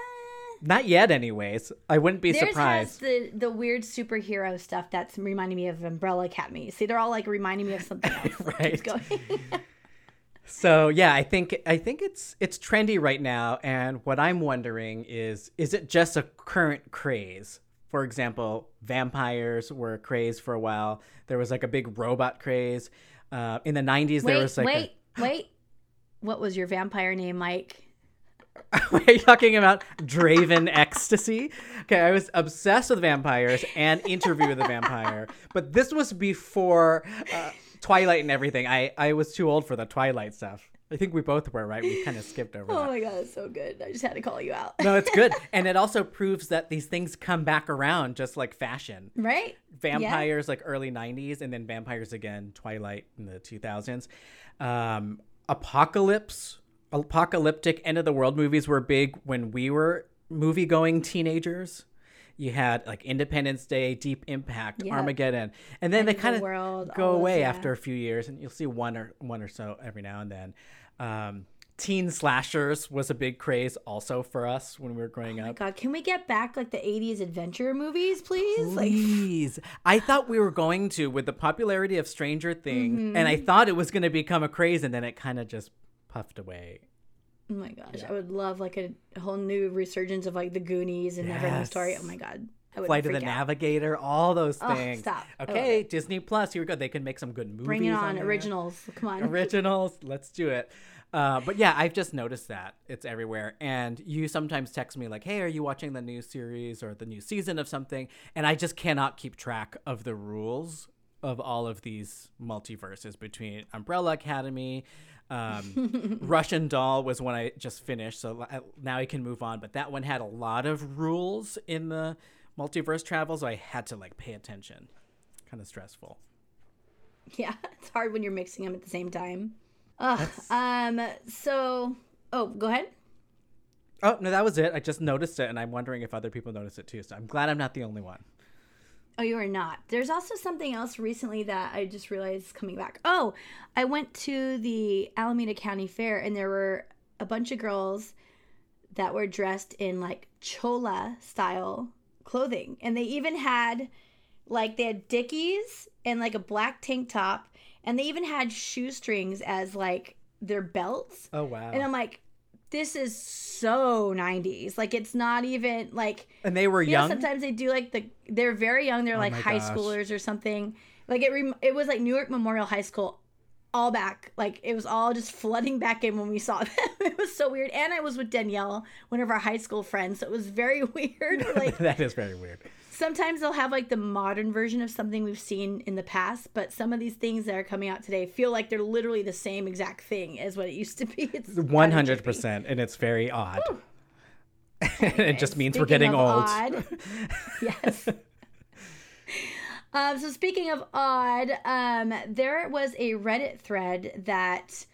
Not yet, anyways. I wouldn't be surprised.
the the weird superhero stuff that's reminding me of Umbrella Academy. See, they're all like reminding me of something <laughs> else.
Right. <laughs> So yeah, I think I think it's it's trendy right now, and what I'm wondering is, is it just a current craze? For example, vampires were a craze for a while. There was like a big robot craze. Uh, in the '90s, there was like
wait, wait. What was your vampire name, Mike? <laughs>
a. Are you talking about Draven Ecstasy? Okay, I was obsessed with vampires and Interview with the Vampire, but this was before uh, Twilight and everything. I I was too old for the Twilight stuff. I think we both were, right? We kind of skipped over that.
Oh
that.
my god, it's so good. I just had to call you out.
No, it's good. <laughs> and it also proves that these things come back around just like fashion.
right?
Vampires like early 90s and then vampires again Twilight in the 2000s. Um apocalypse apocalyptic end of the world movies were big when we were movie going teenagers. You had like Independence Day, Deep Impact,
Yep.
Armageddon, and then they
of the
kind of
World,
go away
yeah.
after a few years, and you'll see one or one or so every now and then. Um, teen slashers was a big craze also for us when we were growing
Oh my
up.
god, can we get back like the 80s adventure movies, please? Like
Please. I thought we were going to with the popularity of Stranger Things,
Mm-hmm.
and I thought it was going to become a craze, and then it kind of just puffed away.
Oh my gosh, I would love like a whole new resurgence of like the Goonies and Neverending
Yes.
Story. Oh my god, I would
Flight of the
out.
Navigator, all those
Oh,
things.
stop.
Okay, Disney Plus, here we go. They can make some good movies.
Bring it on,
there.
originals. Come on.
Originals, let's do it. Uh, but yeah, I've just noticed that it's everywhere. And you sometimes text me like, "Hey, are you watching the new series or the new season of something?" And I just cannot keep track of the rules of all of these multiverses between Umbrella Academy. Um, <laughs> Russian Doll was one I just finished, so now I can move on. But that one had a lot of rules in the multiverse travel, so I had to like pay attention. Kind of stressful.
Yeah, <laughs> it's hard when you're mixing them at the same time. Ugh, um. So, oh, go ahead.
Oh no, that was it. I just noticed it, and I'm wondering if other people noticed it too. So I'm glad I'm not the only one.
Oh, you are not. There's also something else recently that I just realized coming back. Oh, I went to the Alameda County Fair and there were a bunch of girls that were dressed in like chola style clothing. And they even had like they had dickies and like a black tank top and they even had shoestrings as like their belts.
Oh wow!
And I'm like this is so 90s. Like it's not even like
And they were
you know,
young.
sometimes they do like the they're very young. They're oh
like
high
gosh.
schoolers or something. Like it rem- it was like Newark Memorial High School all back. Like it was all just flooding back in when we saw <laughs> them. it was so weird. And I was with Danielle, one of our high school friends. So it was very <laughs> weird. like <laughs>
that is very weird.
Sometimes they'll have like the modern version of something we've seen in the past, but some of these things that are coming out today feel like they're literally the same exact thing as what it used to be. <laughs> It's kinda
One hundred percent, and it's very odd. <laughs> it just means we're getting
of
old.
Odd, <laughs> yes. um, so speaking of odd, um, there was a Reddit thread that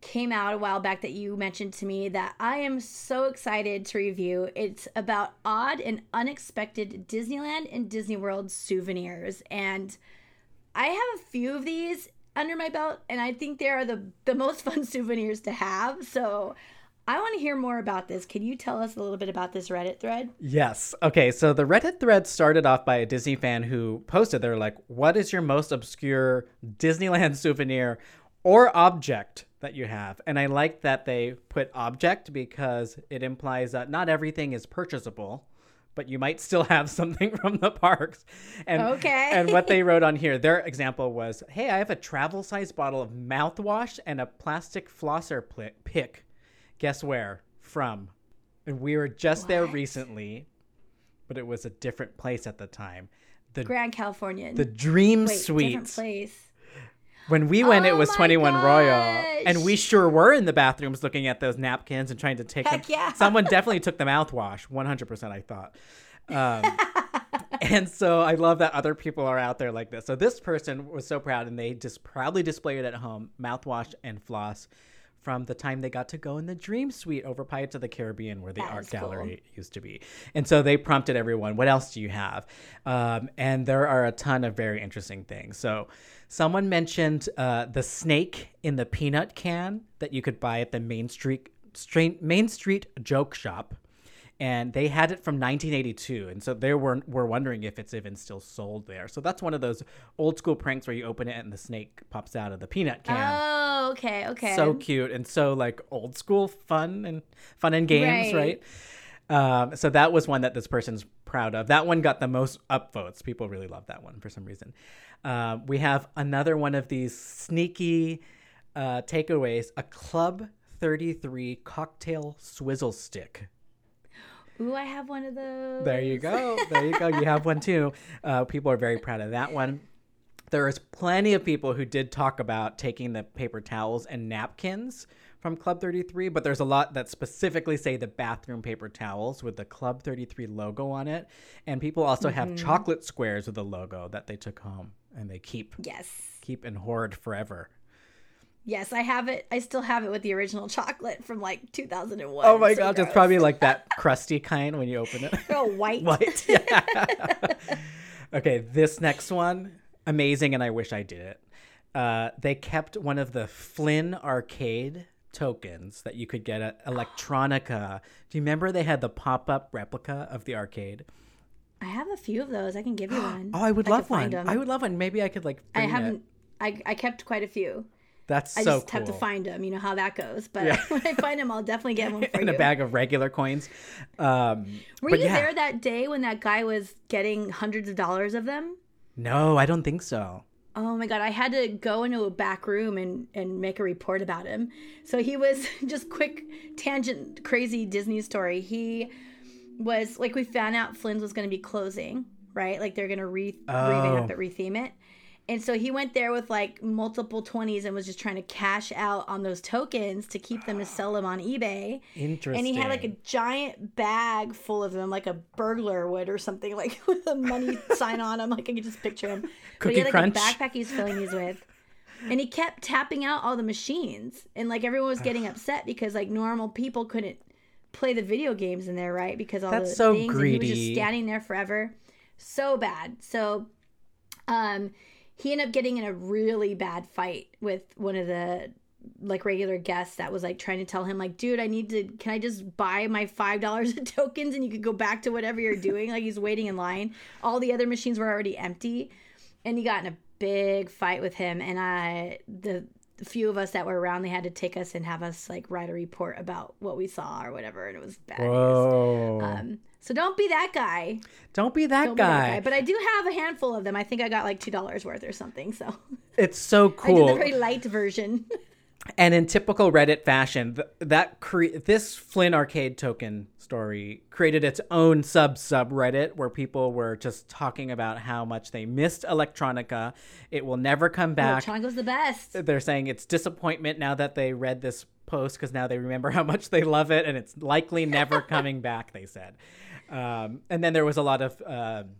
came out a while back that you mentioned to me that I am so excited to review. It's about odd and unexpected Disneyland and Disney World souvenirs, and I have a few of these under my belt, and I think they are the the most <laughs> fun souvenirs to have. So. I want to hear more about this. Can you tell us a little bit about this Reddit thread?
Yes. Okay. So the Reddit thread started off by a Disney fan who posted, they're like, what is your most obscure Disneyland <laughs> souvenir or object that you have? And I like that they put object because it implies that not everything is purchasable. But you might still have <laughs> something from the parks. And,
Okay.
and what they <laughs> wrote on here, their example was Hey, I have a travel size bottle of mouthwash and a plastic flosser pl- pick. Guess where? From. And we were just there recently, but it was a different place at the time. The
Grand Californian.
the Dream
Wait, different
Suite.
place.
When we went, it
Oh
was
my
21 Royal. And we sure were in the bathrooms looking at those napkins and trying to take
Heck
them.
yeah.
Someone <laughs> definitely took the mouthwash, 100%, I thought. Um, <laughs> and so I love that other people are out there like this. So this person was so proud and they just proudly displayed it at home mouthwash and floss from the time they got to go in the Dream Suite over Pirates of the Caribbean where the
That
art
is cool.
gallery used to be. And so they prompted everyone, what else do you have? Um, and there are a ton of very interesting things. So someone mentioned uh, the snake in the peanut can that you could buy at the Main Street, Street Main Street joke shop. And they had it from 1982, and so they were were wondering if it's even still sold there. So that's one of those old school pranks where you open it and the snake pops out of the peanut can
Oh, okay, okay.
so cute and so like old school fun and fun and games, right?
Right.
Um, so that was one that this person's proud of. That one got the most upvotes. People really love that one for some reason. Uh, we have another one of these sneaky uh, takeaways: a Club Thirty Three cocktail swizzle stick.
Ooh, I have one of those.
There you go. There you go. You have one too. <laughs> Uh, people are very proud of that one. There is plenty of people who did talk about taking the paper towels and napkins from Club 33, but there's a lot that specifically say the bathroom paper towels with the Club 33 logo on it. And people also have chocolate squares with the logo that they took home and they keep
Yes.
keep and hoard forever.
Yes, I have it. I still have it with the original chocolate from like 2001.
Oh my
so
god, it's probably like that <laughs> crusty kind when you open it. <laughs>
oh white.
White. <laughs> Yeah. okay, this next one, amazing, and I wish I did it. Uh, they kept one of the Flynn arcade tokens that you could get at <gasps> Electronica. Do you remember they had the pop up replica of the arcade?
I have a few of those. I can give you <gasps> one.
Oh, I would
could
love one. I would love one. Maybe I could like.
I
bring it.
haven't. I, I kept quite a few.
That's
I
so
just
cool.
have to find them. You know how that goes. But
Yeah. <laughs>
when I find them, I'll definitely get one for <laughs>
in
you.
a bag of regular coins. Um,
Were
but
you
yeah.
there that day when that guy was getting hundreds of dollars of them?
No, I don't think so.
Oh my god, I had to go into a back room and and make a report about him. So he was <laughs> just quick tangent crazy Disney story. He was like we found out Flynn's was going to be closing, right? Like they're going to re revamp
Oh.
it, retheme it. And so he went there with like multiple 20s and was just trying to cash out on those tokens to keep them to <sighs> sell them on eBay.
Interesting.
And he had like a giant bag full of them, like a burglar would or something, like <laughs> with a money <laughs> sign on him. Like I could just picture him. but
Cookie
he had like
Crunch.
a backpack he's filling these with. And he kept tapping out all the machines. And like everyone was getting <sighs> upset because like normal people couldn't play the video games in there, right? Because all
That's
the
so
things and he was just standing there forever. So bad. So um he ended up getting in a really bad fight with one of the like regular guests that was like trying to tell him like dude i need to can i just buy my five dollars of tokens and you could go back to whatever you're doing? Like he's waiting in line. All the other machines were already empty. And he got in a big fight with him. And i the the few of us that were around they had to take us and have us like write a report about what we saw or whatever and it was bad news.
Whoa!
um so don't be that guy
don't be that
don't be
guy.
that guy but i do have a handful of them i think i got like two dollars worth or something so
It's so cool. <laughs>
i did the very light version <laughs>
And in typical Reddit fashion, th- that cre- this Flynn arcade token story created its own sub subreddit where people were just talking about how much they missed Electronica. It will never come back.
Electronica's the best.
They're saying it's disappointment now that they read this post because now they remember how much they love it and it's likely never <laughs> coming back. They said, um, and then there was a lot of. um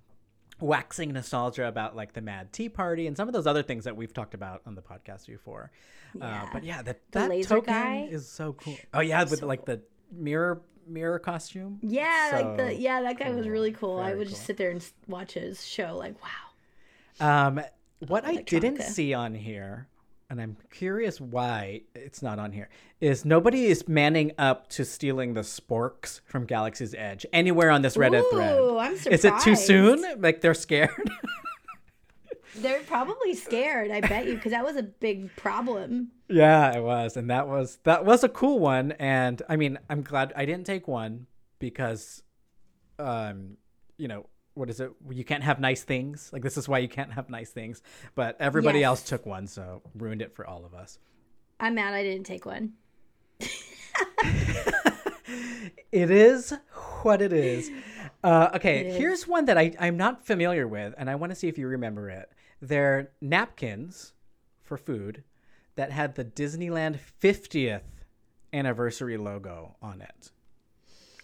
waxing nostalgia about like the Mad Tea Party and some of those other things that we've talked about on the podcast before. Uh, but yeah, that
The
that token
guy?
is so cool. Oh yeah, with like the mirror mirror costume.
Yeah, like the yeah, that guy was really cool. I
Very
would just sit there and watch his show. Like, wow.
Um, what I didn't see on here, and I'm curious why it's not on here, is nobody is manning up to stealing the sporks from Galaxy's Edge anywhere on this Reddit thread.
Ooh, I'm surprised.
Is it too soon? Like they're scared? <laughs>
They're probably scared. I bet you, because that was a big problem.
yeah, it was, and that was that was a cool one. And I mean, I'm glad I didn't take one because, um, you know. What is it? You can't have nice things. Like this is why you can't have nice things. But everybody
Yes.
else took one, so ruined it for all of us.
I'm mad I didn't take one. <laughs>
It is what it is. Uh, okay,
It is.
here's one that I, I'm not familiar with, and I want to see if you remember it. They're napkins for food that had the Disneyland 50th anniversary logo on it.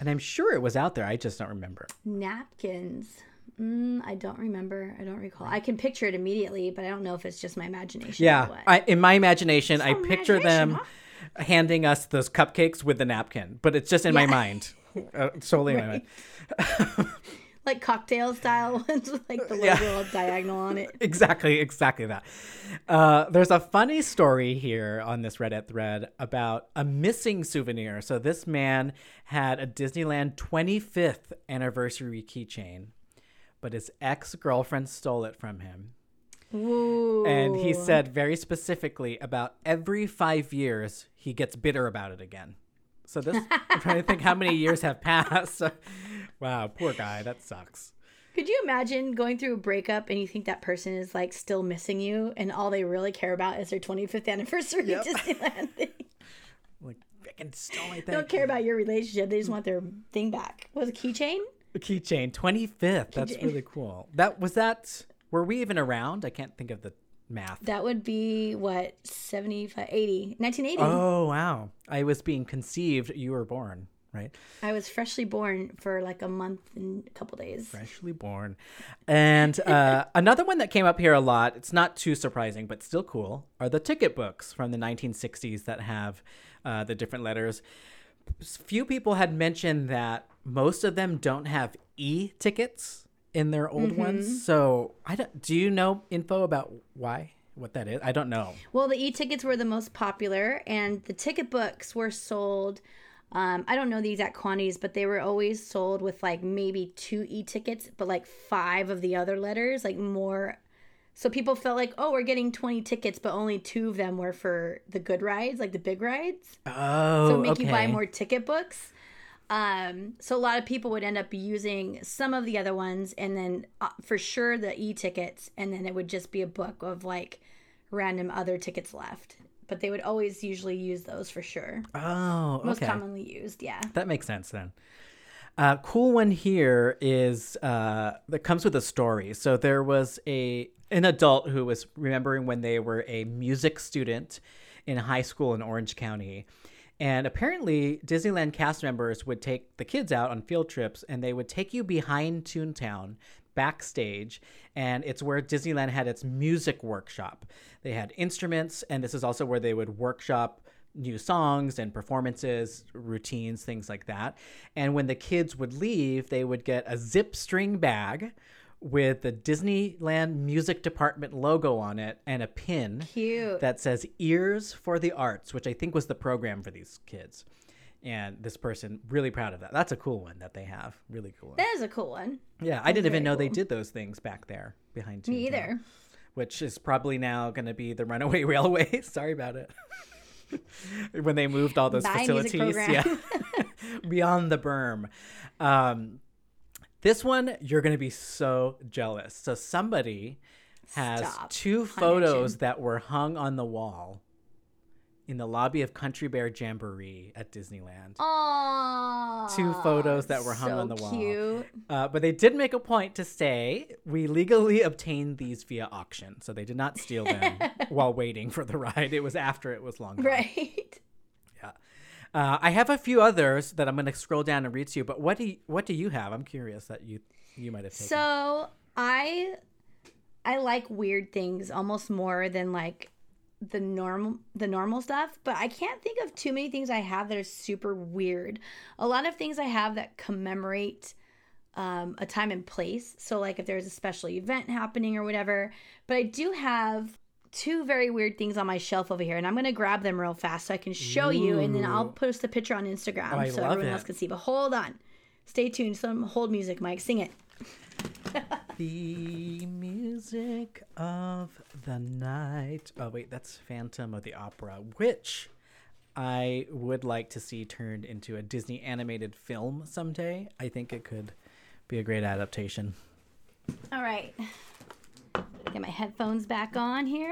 And I'm sure it was out there. I just don't remember.
Napkins. Mm, I don't remember. I don't recall. I can picture it immediately, but I don't know if it's just my imagination.
Yeah. I, in my imagination, I picture them
imagination,
handing us those cupcakes with the napkin, but it's just in my mind, <laughs> uh, solely in my mind. <laughs>
like cocktail style <laughs> ones with like the logo
Yeah.
all diagonal on it. <laughs>
exactly, exactly that. Uh, there's a funny story here on this Reddit thread about a missing souvenir. So this man had a Disneyland 25th anniversary keychain, but his ex girlfriend stole it from him.
Ooh.
And he said very specifically about every five years he gets bitter about it again. So this, I'm trying to think how many years have passed. <laughs> wow, poor guy. That sucks.
Could you imagine going through a breakup and you think that person is like still missing you and all they really care about is their 25th anniversary
Yep. <laughs>
Disneyland thing?
Like, freaking stole my
They don't care about your relationship. They just want their thing back. Was it a keychain?
A keychain, 25th. That's
Keychain.
really cool. That was that. Were we even around? I can't think of the math.
That would be what, 75, 80, 1980.
Oh, wow. I was being conceived. You were born. right?
I was freshly born for like a month and a couple days.
Freshly born. And uh, <laughs> another one that came up here a lot, it's not too surprising, but still cool, are the ticket books from the 1960s that have uh, the different letters. Few people had mentioned that most of them don't have e tickets in their old
Mm-hmm.
ones. So I don't, do you know info about why? What that is? I don't know.
Well, the e-tickets were the most popular, and the ticket books were sold. Um, I don't know the exact quantities, but they were always sold with like maybe two e-tickets, but like five of the other letters, like more. So people felt like, oh, we're getting twenty tickets, but only two of them were for the good rides, like the big rides.
Oh,
So make you buy more ticket books. Um, so a lot of people would end up using some of the other ones, and then uh, for sure the e-tickets, and then it would just be a book of like random other tickets left. But they would always usually use those for sure.
Oh,
Most commonly used, yeah.
That makes sense then. Uh, cool one here is uh, that comes with a story. So there was a an adult who was remembering when they were a music student in high school in Orange County. And apparently, Disneyland cast members would take the kids out on field trips and they would take you behind Toontown backstage. And it's where Disneyland had its music workshop. They had instruments, and this is also where they would workshop new songs and performances, routines, things like that. And when the kids would leave, they would get a zip string bag with the Disneyland Music Department logo on it and a pin
Cute.
that says Ears for the Arts, which I think was the program for these kids. And this person really proud of that. That's a cool one that they have. Really cool. One.
that is a cool one.
Yeah, I didn't even know they did those things back there behind
Me either.
Which is probably now going to be the Runaway <laughs> Railway. <laughs> Sorry about it. <laughs> when they moved all those facilities, yeah, beyond the berm. Um, this one you're going to be so jealous. So somebody has
Stop.
two photos that were hung on the wall in the lobby of Country Bear Jamboree at Disneyland.
Aww.
Two photos that were hung
so
on the wall.
Cute.
Uh, but they did make a point to say we legally obtained these via auction, so they did not steal them <laughs> while waiting for the ride. It was after it was long gone.
Right.
Uh, I have a few others that I'm going to scroll down and read to you. But what do you, what do you have? I'm curious that you you might have taken.
So I I like weird things almost more than like the normal the normal stuff, but I can't think of too many things I have that are super weird. A lot of things I have that commemorate um, a time and place. So like if there's a special event happening or whatever. But I do have two very weird things on my shelf over here, and I'm gonna grab them real fast so I can show you, and then I'll post a picture on Instagram
Oh,
so everyone
it.
else can see. But hold on, stay tuned. Some hold music, Mike. Sing it. <laughs>
the music of the night. Oh wait, that's Phantom of the Opera, which I would like to see turned into a Disney animated film someday. I think it could be a great adaptation.
All right. Get my headphones back on here.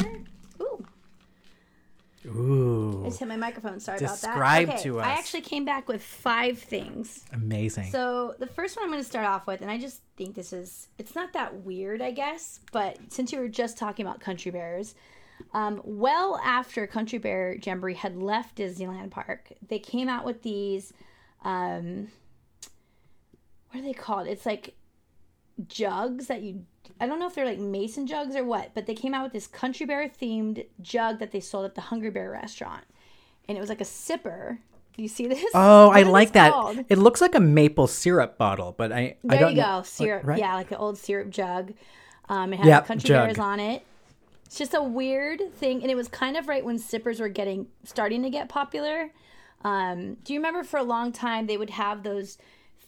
Ooh, I
Ooh,
just hit my microphone. Sorry
Describe
about that.
Describe
to
us.
I actually came back with five things.
amazing.
So the first one I'm going to start off with, and I just think this is, it's not that weird, I guess, but since you were just talking about Country Bears, um, well after Country Bear Jamboree had left Disneyland Park, they came out with these, um, what are they called? It's like jugs that you, I don't know if they're like mason jugs or what, but they came out with this Country Bear themed jug that they sold at the Hungry Bear restaurant. And it was like a sipper. Do you see this?
Oh,
What
I like that.
called?
It looks like a maple syrup bottle, but I I
There
don't
you
know-
go, syrup.
right?
Yeah, like an old syrup jug. Um, it has
Yep,
country
jug.
bears on it. It's just a weird thing, and it was kind of right when sippers were getting starting to get popular. Um, do you remember for a long time they would have those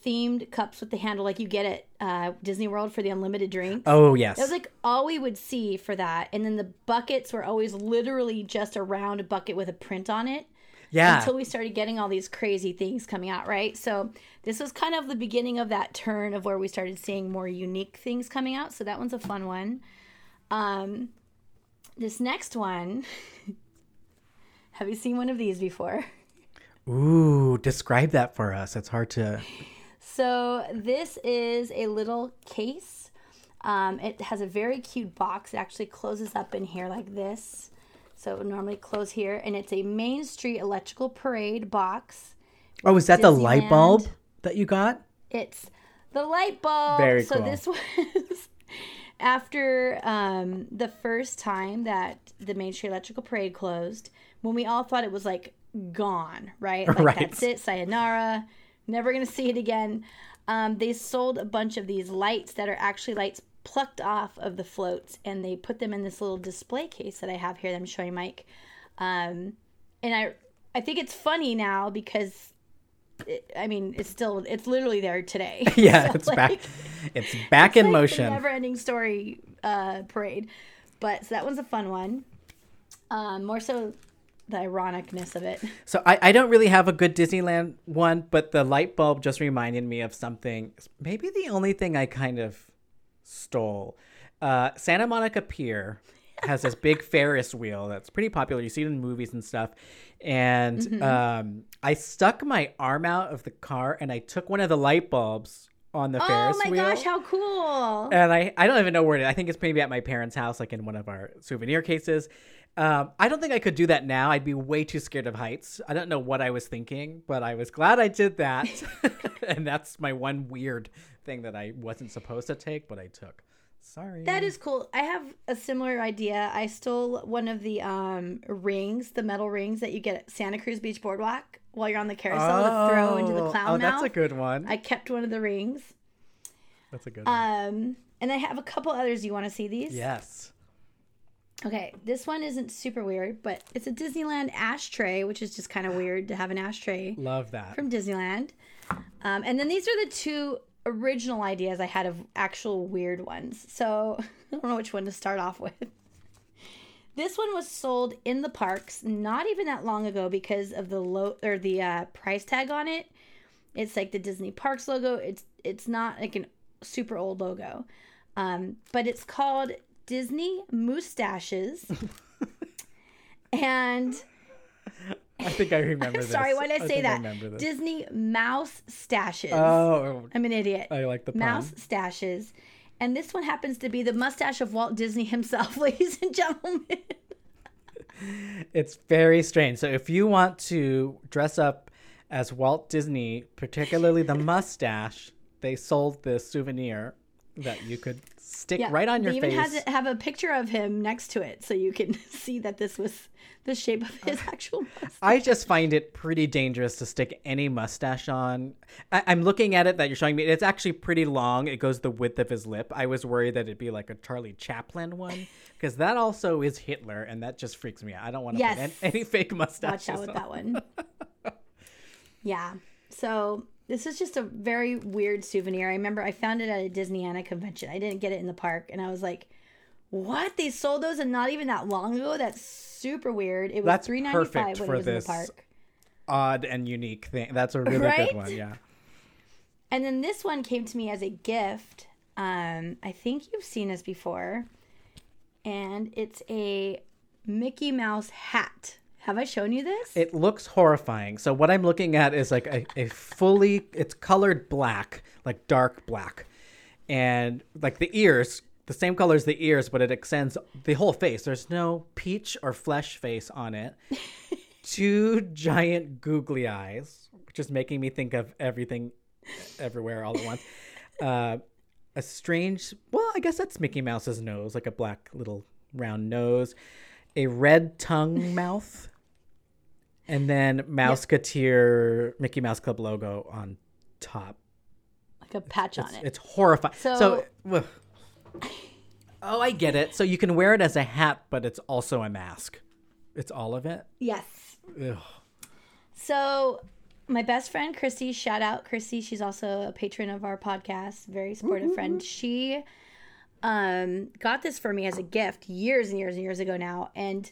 themed cups with the handle like you get at uh, Disney World for the unlimited drinks?
Oh yes.
That was like all we would see for that, and then the buckets were always literally just a round bucket with a print on it
yeah.
until we started getting all these crazy things coming out, right? So this was kind of the beginning of that turn of where we started seeing more unique things coming out. So that one's a fun one. Um, this next one, <laughs> have you seen one of these before?
Ooh, describe that for us. It's hard to.
So this is a little case. Um, it has a very cute box. It actually closes up in here like this. So it would normally close here, and it's a Main Street Electrical Parade box
Oh, is that the light bulb that you got?
It's the light bulb.
Very
so
cool.
this <laughs> was after um, the first time that the Main Street Electrical Parade closed, when we all thought it was like gone, right? Like <laughs>
Right.
that's it, sayonara, never gonna see it again. Um, they sold a bunch of these lights that are actually lights plucked off of the floats, and they put them in this little display case that I have here that I'm showing Mike. Um, and I, I think it's funny now because it, I mean, it's still, it's literally there today. <laughs>
Yeah,
So,
it's
like,
back. It's back in
like
motion.
Never-ending story uh, parade, but so that one's a fun one. Um, more so, the ironicness of it. <laughs>
So I, I don't really have a good Disneyland one, but the light bulb just reminded me of something. Maybe the only thing I kind of stole. Uh, Santa Monica Pier has this big <laughs> Ferris wheel that's pretty popular. You see it in movies and stuff. And
Mm-hmm.
um, I stuck my arm out of the car and I took one of the light bulbs on the
Oh
Ferris wheel.
Oh my gosh, how cool!
and I, I don't even know where it is. I think it's maybe at my parents' house, like in one of our souvenir cases. Um, I don't think I could do that now. I'd be way too scared of heights. I don't know what I was thinking, but I was glad I did that. <laughs> <laughs> and that's my one weird thing that I wasn't supposed to take, but I took. Sorry.
That is cool. I have a similar idea. I stole one of the um, rings, the metal rings that you get at Santa Cruz Beach Boardwalk while you're on the carousel to throw into the
Oh,
clown
Oh,
mouth.
that's a good one.
I kept one of the rings.
that's a good one.
Um, and I have a couple others. You want to see these?
yes.
Okay, this one isn't super weird, but it's a Disneyland ashtray, which is just kind of weird to have an ashtray
Love that.
from Disneyland. Um, and then these are the two original ideas I had of actual weird ones. So <laughs> I don't know which one to start off with. This one was sold in the parks not even that long ago because of the low or the uh, price tag on it. It's like the Disney Parks logo. It's it's not like a super old logo, um, but it's called Disney Moustaches. <laughs> and
I think I remember <laughs> this.
sorry, why did I say
think
that?
remember this.
Disney Mouse Stashes.
oh,
I'm an idiot.
I like the pun.
Mouse stashes. And this one happens to be the mustache of Walt Disney himself, <laughs> ladies and gentlemen.
It's very strange. So if you want to dress up as Walt Disney, particularly the mustache, they sold this souvenir that you could stick right on your face.
they even
face.
have a picture of him next to it so you can <laughs> see that this was the shape of his <laughs> actual mustache.
I just find it pretty dangerous to stick any mustache on. I- I'm looking at it that you're showing me. It's actually pretty long. It goes the width of his lip. I was worried that it'd be like a Charlie Chaplin one <laughs> because that also is Hitler, and that just freaks me out. I don't want to
Yes.
put any, any fake mustaches
Watch out with
on.
that one. yeah. So this is just a very weird souvenir. I remember I found it at a Disneyana convention. I didn't get it in the park, and I was like, "What? They sold those and not even that long ago? That's super weird." It was
That's
three ninety five when it was
this
in the park.
Odd and unique thing. That's a really
Right?
good one. Yeah.
And then this one came to me as a gift. Um, I think you've seen this before, and it's a Mickey Mouse hat. Have I shown you this?
It looks horrifying. So what I'm looking at is like a, a fully it's colored black, like dark black. And like the ears, the same color as the ears, but it extends the whole face. There's no peach or flesh face on it. <laughs> Two giant googly eyes, which is making me think of everything everywhere all at once. <laughs> Uh, a strange, well, I guess that's Mickey Mouse's nose, like a black little round nose, a red tongue mouth, and then Mouseketeer Mickey Mouse Club logo on top.
like a patch on
It's,
it.
it's horrifying. So,
So-
oh, I get it. So you can wear it as a hat, but it's also a mask. It's all of it.
yes.
Ugh.
So my best friend Christy, shout out Christy. She's also a patron of our podcast, very supportive friend. She um got this for me as a gift years and years and years ago now. And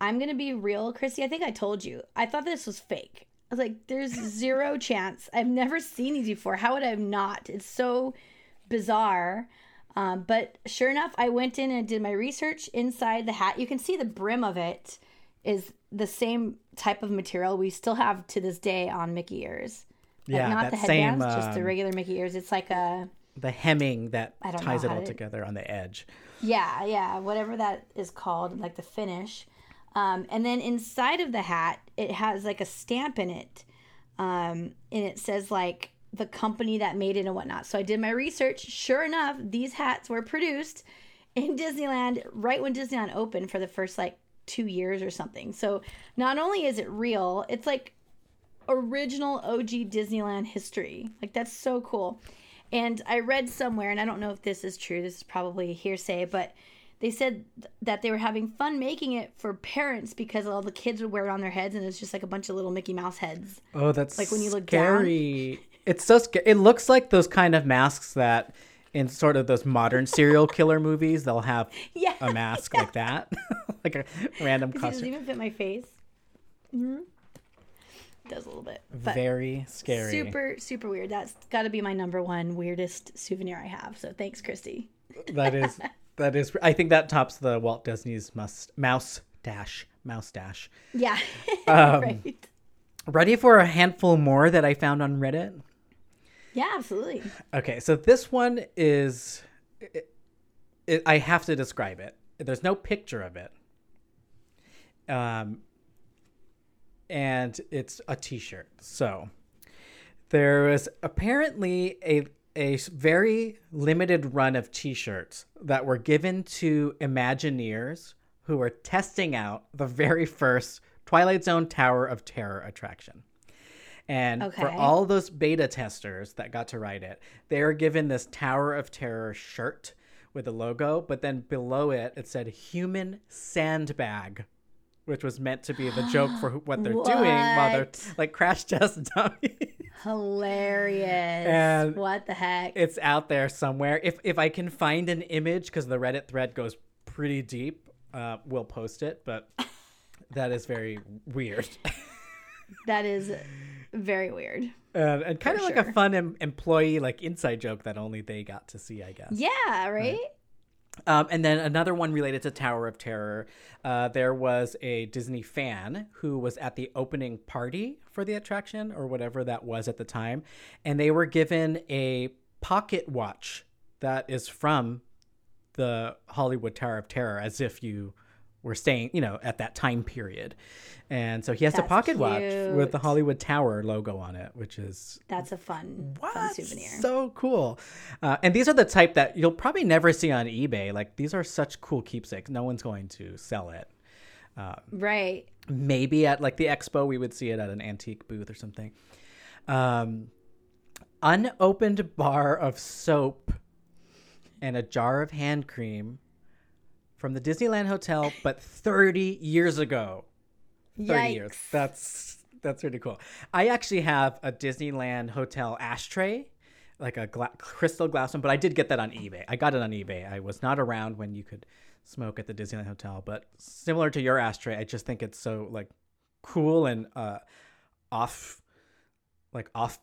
I'm gonna be real, Christy. I think I told you. I thought this was fake. I was like, there's zero <laughs> chance. I've never seen these before. How would I have not? It's so bizarre. Um, but sure enough, I went in and did my research inside the hat. You can see the brim of it is the same type of material we still have to this day on Mickey ears. Like
Yeah,
not the
same,
headbands, just the
um,
regular Mickey ears. It's like a
The hemming that
I don't know
ties it all
to-
together on the edge.
yeah, yeah, whatever that is called, like the finish. Um, and then inside of the hat, it has like a stamp in it um, and it says like the company that made it and whatnot. So I did my research. Sure enough, these hats were produced in Disneyland right when Disneyland opened for the first like two years or something. So not only is it real, it's like original OG Disneyland history. Like that's so cool. And I read somewhere, and I don't know if this is true, this is probably hearsay, but they said that they were having fun making it for parents because all the kids would wear it on their heads and it's just like a bunch of little Mickey Mouse heads.
Oh, that's
Like when you look
scary. It's so scary. It looks like those kind of masks that in sort of those modern serial killer movies, they'll have <laughs>
Yeah.
a mask like that, <laughs> like a random costume.
It doesn't even fit my face. hmm It does a little bit. But
Very scary.
super, super weird. That's got to be my number one weirdest souvenir I have. So thanks, Christy.
That is <laughs> that is. I think that tops the Walt Disney's must mouse dash mouse dash.
Yeah. <laughs>
Um,
right.
Ready for a handful more that I found on Reddit?
Yeah, absolutely.
Okay, so this one is. It, it, I have to describe it. There's no picture of it. Um, and it's a T-shirt. So there was apparently a a very limited run of T-shirts that were given to Imagineers who were testing out the very first Twilight Zone Tower of Terror attraction. And for all those beta testers that got to ride it, they were given this Tower of Terror shirt with a logo, but then below it, it said human sandbag, which was meant to be the joke for what they're doing while they're <gasps> like crash test dummies.
Hilarious.
And
what the heck?
it's out there somewhere. If if I can find an image, because the Reddit thread goes pretty deep, uh, we'll post it. But <laughs> that is very weird. <laughs>
that is very weird.
Uh, and kind of
For
like a fun em- employee like inside joke that only they got to see, I guess.
Yeah, right?
Um, and then another one related to Tower of Terror. Uh, there was a Disney fan who was at the opening party for the attraction or whatever that was at the time, and they were given a pocket watch that is from the Hollywood Tower of Terror, as if you were staying, you know, at that time period. And so he has a
That's
pocket watch with the. Hollywood Tower logo on it, which is
That's a fun, fun souvenir.
So cool. Uh, and these are the type that you'll probably never see on eBay. Like these are such cool keepsakes. No one's going to sell it.
right.
Maybe at like the expo, we would see it at an antique booth or something. Um, unopened bar of soap and a jar of hand cream from the Disneyland Hotel, but 30 years ago. 30 years. That's that's really cool. I actually have a Disneyland hotel ashtray, like a gla- crystal glass one, but I did get that on eBay. I got it on eBay. I was not around when you could smoke at the Disneyland hotel, but similar to your ashtray, I just think it's so like cool and uh off like off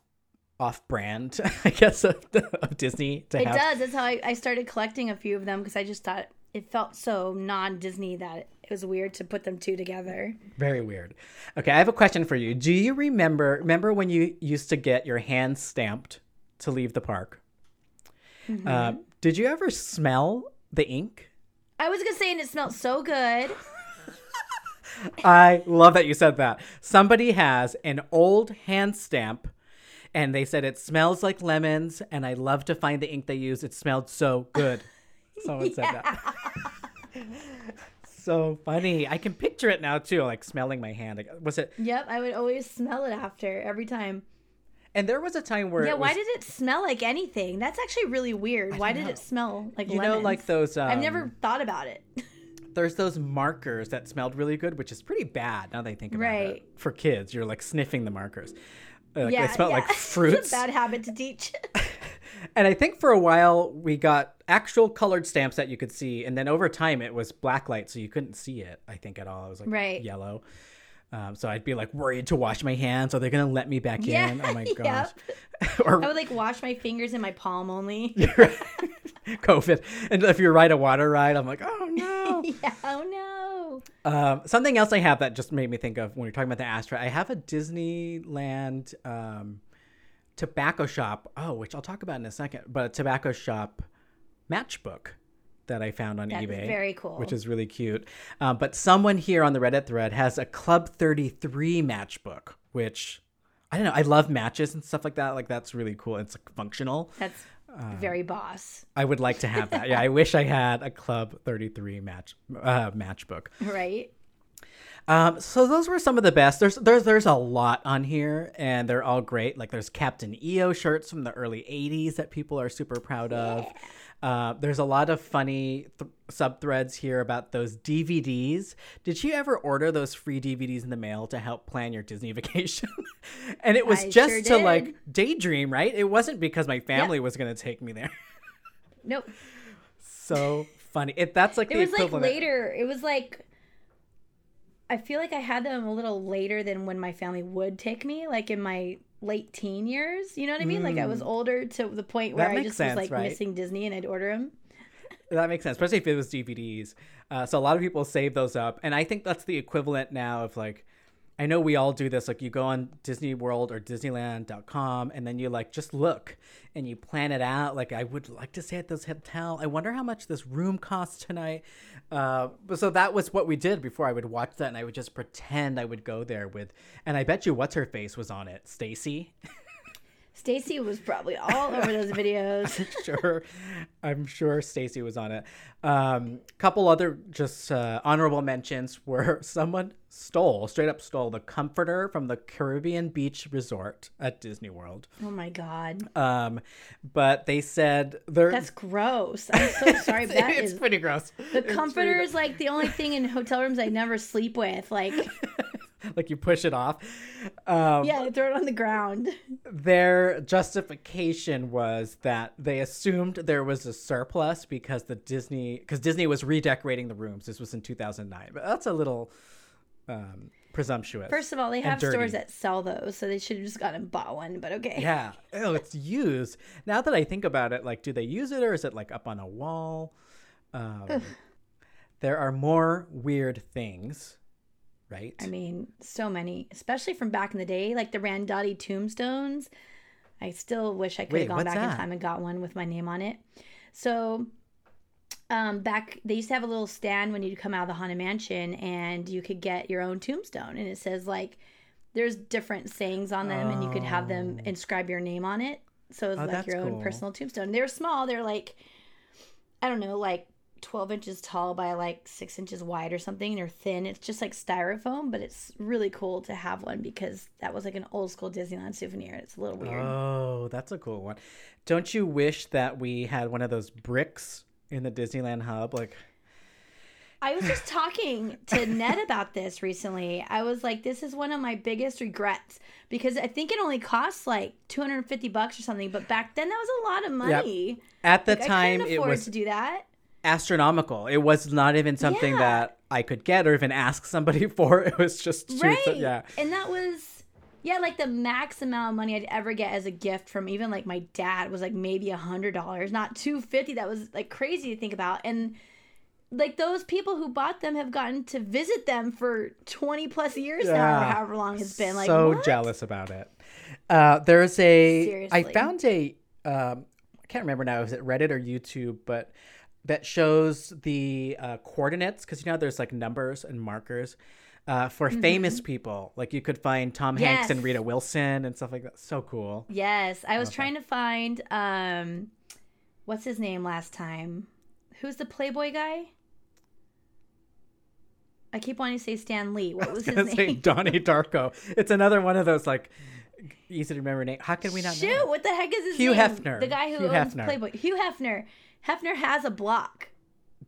off brand, <laughs> I guess of, of Disney to
It
have.
does. That's how I, I started collecting a few of them because I just thought it felt so non Disney that it was weird to put them two together.
Very weird. Okay, I have a question for you. Do you remember remember when you used to get your hands stamped to leave the park? Uh, did you ever smell the ink?
I was gonna say, and it smelled so good. <laughs>
I love that you said that. Somebody has an old hand stamp and they said it smells like lemons and I love to find the ink they use. It smelled so good. <laughs> Someone said that. <laughs> so funny. I can picture it now too, like smelling my hand. Was it
Yep, I would always smell it after every time.
and there was a time where
Yeah,
it
why did it smell like anything? That's actually really weird. Why did
know.
it smell like
you know
lemons?
like those um,
I've never thought about it. <laughs>
there's those markers that smelled really good, which is pretty bad now that I think about
Right.
it. For kids, you're like sniffing the markers. Like,
yeah,
they smell
yeah.
like <laughs>
It's
fruits.
a bad habit to teach.
And I think for a while we got actual colored stamps that you could see, and then over time it was black light, so you couldn't see it. I think at all. It was like
Right.
yellow. Um, so I'd be like worried to wash my hands. Are they gonna let me back
Yeah,
in? Oh my <laughs>
yep.
gosh! <laughs> or
I would like wash my fingers in my palm only. <laughs>
COVID. And if you ride a water ride, I'm like, oh no.
yeah, oh no.
Um, something else I have that just made me think of when you're talking about the Astra. I have a Disneyland um, tobacco shop. Oh, which I'll talk about in a second. But a tobacco shop matchbook that I found on
That
eBay.
very cool.
Which is really cute. Um, but someone here on the Reddit thread has a Club 33 matchbook, which I don't know. I love matches and stuff like that. Like that's really cool. It's like functional.
That's
Uh,
very boss,
I would like to have that. Yeah, I <laughs> wish I had a Club 33 match uh, matchbook.
right?
Um, so those were some of the best. There's there's there's a lot on here, and they're all great. Like there's Captain EO shirts from the early '80s that people are super proud of. Uh, there's a lot of funny th- sub threads here about those DVDs. Did you ever order those free DVDs in the mail to help plan your Disney <laughs> vacation? and it was
I
just
sure
to
did.
like daydream, right? It wasn't because my family was going to take me there. <laughs>
Nope.
so funny. It that's like
It was like later. It was like I feel like I had them a little later than when my family would take me, like in my late teen years. You know what I mean? Like I was older to the point where
Mm.
I just
sense,
was like
right?
missing Disney and I'd order them.
That makes sense, especially if it was DVDs. Uh, so a lot of people save those up, and I think that's the equivalent now of like, I know we all do this. Like you go on Disney World or Disneyland.com, and then you like just look and you plan it out. Like I would like to stay at this hotel. I wonder how much this room costs tonight. Uh, so that was what we did before. I would watch that, and I would just pretend I would go there with. And I bet you what's her face was on it, Stacy. <laughs>
Stacy was probably all over those <laughs> videos.
sure i'm sure stacy was on it um couple other just uh, honorable mentions were <laughs> someone stole straight up stole the comforter from the caribbean beach resort at disney world
Oh my god.
um but they said they're
That's gross. I'm so <laughs> sorry, but that
it's
is
pretty gross
the
It's
comforter is like the only thing in hotel rooms I never sleep with. Like. <laughs>
like you push it off um
yeah, throw it on the ground.
their justification was that they assumed there was a surplus because the Disney because Disney was redecorating the rooms. This was in 2009, but that's a little um, presumptuous.
First of all, they have stores that sell those, so they should have just gone and bought one. But okay.
yeah, oh, it's used. Now that I think about it, like, do they use it or is it like up on a wall? Um, there are more weird things, right?
I mean, so many, especially from back in the day, like the Randotti tombstones. I still wish I could
Wait,
have gone back
that?
in time and got one with my name on it. So, um, back they used to have a little stand when you'd come out of the Haunted Mansion, and you could get your own tombstone, and it says like there's different sayings on them, and you could have them inscribe your name on it. So it's
Oh,
like your own
cool.
personal tombstone. They're small. They're like I don't know, like 12 inches tall by like six inches wide or something. They're thin. It's just like styrofoam, but it's really cool to have one because that was like an old school Disneyland souvenir. It's a little weird.
Oh, that's a cool one. Don't you wish that we had one of those bricks in the Disneyland hub? Like,
I was just talking to <laughs> Ned about this recently. I was like, this is one of my biggest regrets because I think it only costs like 250 bucks or something, but back then that was a lot of money.
at the
Like,
time,
I couldn't
it
afford
was
to do that.
Astronomical. It was not even something
Yeah.
that I could get or even ask somebody <laughs> for. It was just too,
right
yeah.
and that was yeah like the max amount of money i'd ever get as a gift from even like my dad was like maybe a hundred dollars not 250 that was like crazy to think about and like those people who bought them have gotten to visit them for 20 plus years now or however long it's been like
so
what?
jealous about it. Uh, there's a. I
Seriously.
found a. Um, I can't remember now. Is it Reddit or YouTube? But that shows the uh, coordinates because you know there's like numbers and markers. Uh, for famous people, like you could find Tom Hanks and
Mm-hmm.
Rita Wilson and stuff like that. So cool.
yes i was trying to find um what's his name last time who's the playboy guy i keep wanting to say stan lee <laughs> what was his
gonna say
name
Donnie Darko. It's another one of those like easy to remember name. How can we not
Shoot,
know?
what the heck is his
Hugh
name?
Hefner.
The guy who
Hugh
owns
Hefner.
Playboy. Hugh Hefner. Hefner has a block.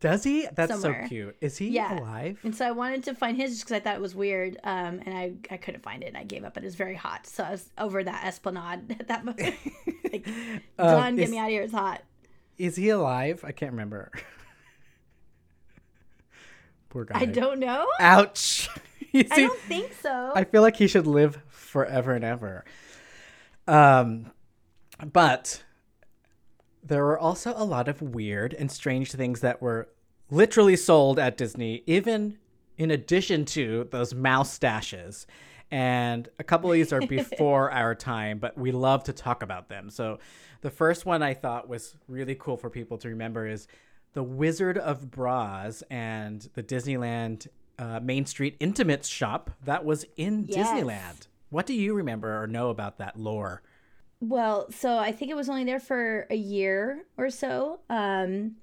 Does he? That's
Somewhere.
so cute. Is he
Yeah.
alive?
And so I wanted to find his just because I thought it was weird. Um, and I, I couldn't find it and I gave up. It was very hot. So I was over that esplanade <laughs> at that moment. <laughs> like,
Um,
John, get me out of here. It's hot.
Is he alive? I can't remember. <laughs> Poor guy.
I don't know.
Ouch. You
I don't think so.
I feel like he should live forever and ever. Um, but there were also a lot of weird and strange things that were literally sold at Disney, even in addition to those mouse stashes. And a couple of these are before <laughs> our time, but we love to talk about them. So the first one I thought was really cool for people to remember is the Wizard of Bras and the Disneyland uh, Main Street Intimates shop that was in
Yes.
Disneyland. What do you remember or know about that lore?
Well, so I think it was only there for a year or so. Um,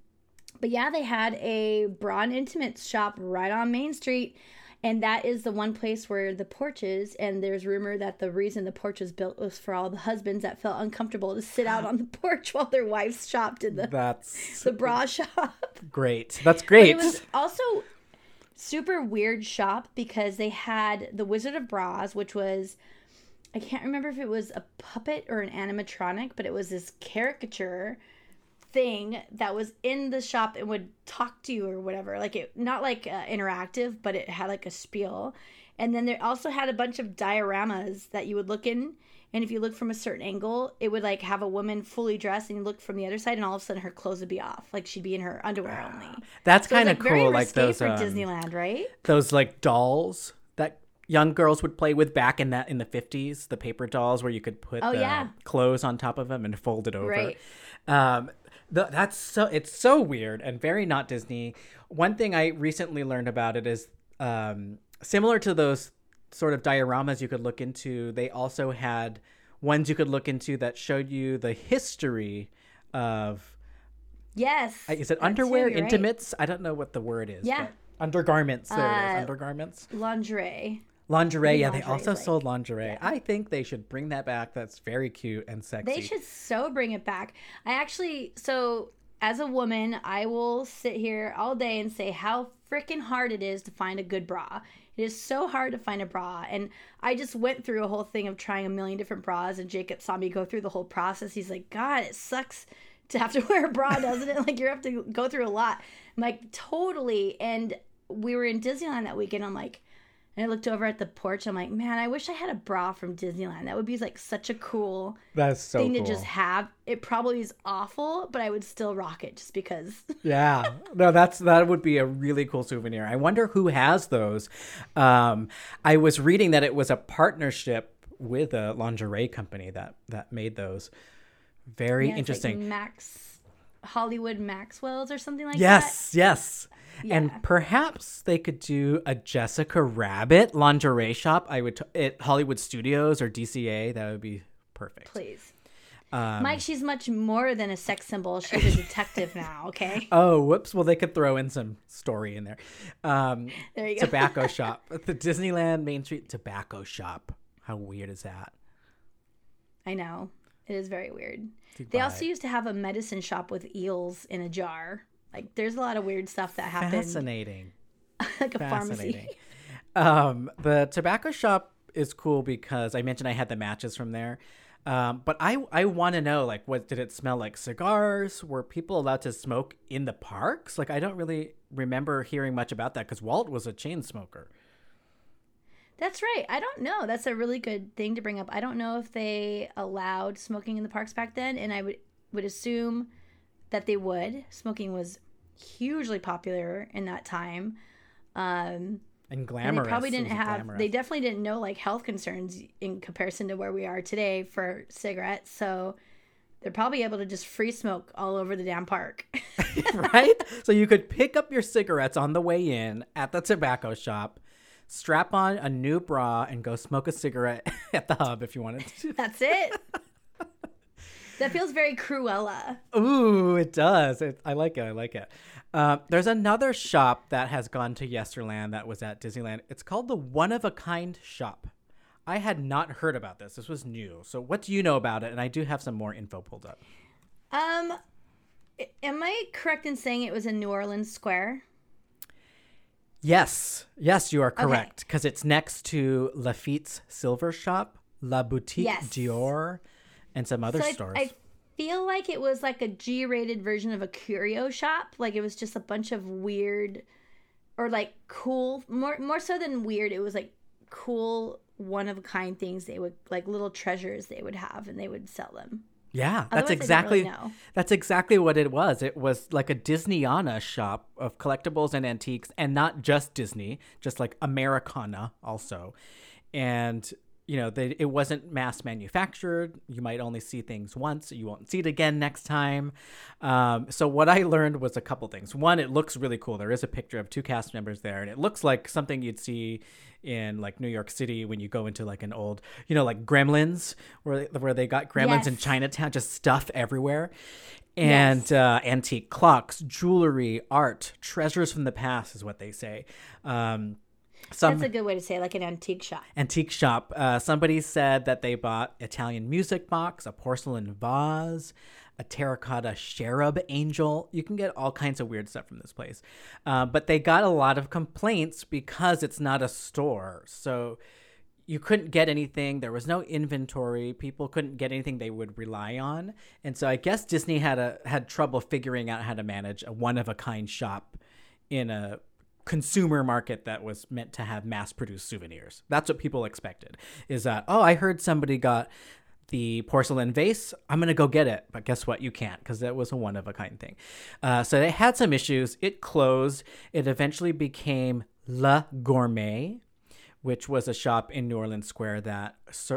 but yeah, they had a bra and intimates shop right on Main Street. And that is the one place where the porch is. And there's rumor that the reason the porch was built was for all the husbands that felt uncomfortable to sit out on the <laughs> porch while their wives shopped in the,
That's
the bra shop. <laughs>
great. That's
But
great.
it was also super weird shop because they had the Wizard of Bras, which was I can't remember if it was a puppet or an animatronic, but it was this caricature thing that was in the shop and would talk to you or whatever. Like it not like uh, interactive, but it had like a spiel. And then there also had a bunch of dioramas that you would look in and if you look from a certain angle, it would like have a woman fully dressed, and you look from the other side, and all of a sudden her clothes would be off, like she'd be in her underwear only.
That's
So
kind of
like,
cool, like those
for
um,
Disneyland, right?
those like dolls young girls would play with back in that in the 50s the paper dolls where you could put
Oh,
the
yeah.
clothes on top of them and fold it over
Right.
um th- that's so it's so weird and very not disney one thing i recently learned about it is um similar to those sort of dioramas you could look into they also had ones you could look into that showed you the history of
Yes.
is it underwear
too, right.
intimates i don't know what the word is
Yeah.
undergarments there it is
Uh,
undergarments
Lingerie.
Lingerie, yeah, they also
like-
sold lingerie. I think they should bring that back. That's very cute and sexy.
They should so bring it back. I actually, so as a woman, I will sit here all day and say how freaking hard it is to find a good bra. It is so hard to find a bra. And I just went through a whole thing of trying a million different bras, and Jacob saw me go through the whole process. He's like, God, it sucks to have to <laughs> wear a bra, doesn't it? Like, you have to go through a lot. I'm like, totally. And we were in Disneyland that weekend. I'm like, and I looked over at the porch. I'm like, man, I wish I had a bra from Disneyland. That would be like such a cool
That's so
thing
cool.
to just have. It probably is awful, but I would still rock it just because. <laughs>
yeah, no, that's that would be a really cool souvenir. I wonder who has those. Um, I was reading that it was a partnership with a lingerie company that that made those. Very
Yeah, it's like
interesting.
Max Hollywood Maxwell's or something like that.
yes, yes.
Yeah.
And perhaps they could do a Jessica Rabbit lingerie shop. I would t- at Hollywood Studios or DCA. That would be perfect.
Please.
Um,
Mike, she's much more than a sex symbol. She's a detective now, okay? <laughs>
Oh, whoops. Well, they could throw in some story in there. Um, <laughs>
There you go.
tobacco <laughs> shop. The Disneyland Main Street Tobacco Shop. How weird is that?
I know. It is very weird. They also used to have a medicine shop with eels in a jar. Like, there's a lot of weird stuff that happened.
Fascinating. <laughs>
like a
Fascinating.
pharmacy.
um, the tobacco shop is cool because I mentioned I had the matches from there. Um, but I I want to know like what did it smell like cigars? Were people allowed to smoke in the parks? Like I don't really remember hearing much about that because Walt was a chain smoker.
That's right. I don't know. That's a really good thing to bring up. I don't know if they allowed smoking in the parks back then, and I would would assume that they would. Smoking was hugely popular in that time. Um,
And
and they probably didn't have.
glamorous.
They definitely didn't know like health concerns in comparison to where we are today for cigarettes. So they're probably able to just free smoke all over the damn park. <laughs>
right? So you could pick up your cigarettes on the way in at the tobacco shop, strap on a new bra, and go smoke a cigarette <laughs> at the hub if you wanted to.
That's it. that feels very Cruella.
Ooh, it does. It, I like it. I like it. Uh, there's another shop that has gone to Yesterland that was at Disneyland. It's called the One of a Kind Shop. I had not heard about this. This was new. So, what do you know about it? And I do have some more info pulled up.
Um, am I correct in saying it was in New Orleans Square?
Yes, yes, you are correct because it's next to Lafitte's Silver Shop, La Boutique
Yes.
Dior, and some other
So I,
stores.
I feel like it was like a G-rated version of a curio shop. Like it was just a bunch of weird, or like cool, more more so than weird. It was like cool, one of a kind things they would like little treasures they would have, and they would sell them.
Yeah,
Otherwise,
that's exactly
really
that's exactly what it was. It was like a Disneyana shop of collectibles and antiques, and not just Disney, just like Americana also. And you know, they, it wasn't mass manufactured. You might only see things once. You won't see it again next time. Um, so what I learned was a couple things. One, it looks really cool. There is a picture of two cast members there, and it looks like something you'd see in like New York City when you go into like an old, you know, like Gremlins, where where they got Gremlins in Chinatown, just stuff everywhere. And uh, antique clocks, jewelry, art, treasures from the past is what they say. Um, some
That's a good way to say it, like an antique shop.
antique shop. Uh, somebody said that they bought Italian music box, a porcelain vase, a terracotta cherub angel. You can get all kinds of weird stuff from this place. Uh, but they got a lot of complaints because it's not a store. So you couldn't get anything. There was no inventory. People couldn't get anything they would rely on. And so I guess Disney had a had trouble figuring out how to manage a one of a kind shop in a consumer market that was meant to have mass produced souvenirs. That's what people expected. Is that, oh, I heard somebody got the porcelain vase. I'm going to go get it. But guess what? You can't because that was a one of a kind thing. Uh, so they had some issues. It closed. It eventually became La Gourmet, which was a shop in New Orleans Square that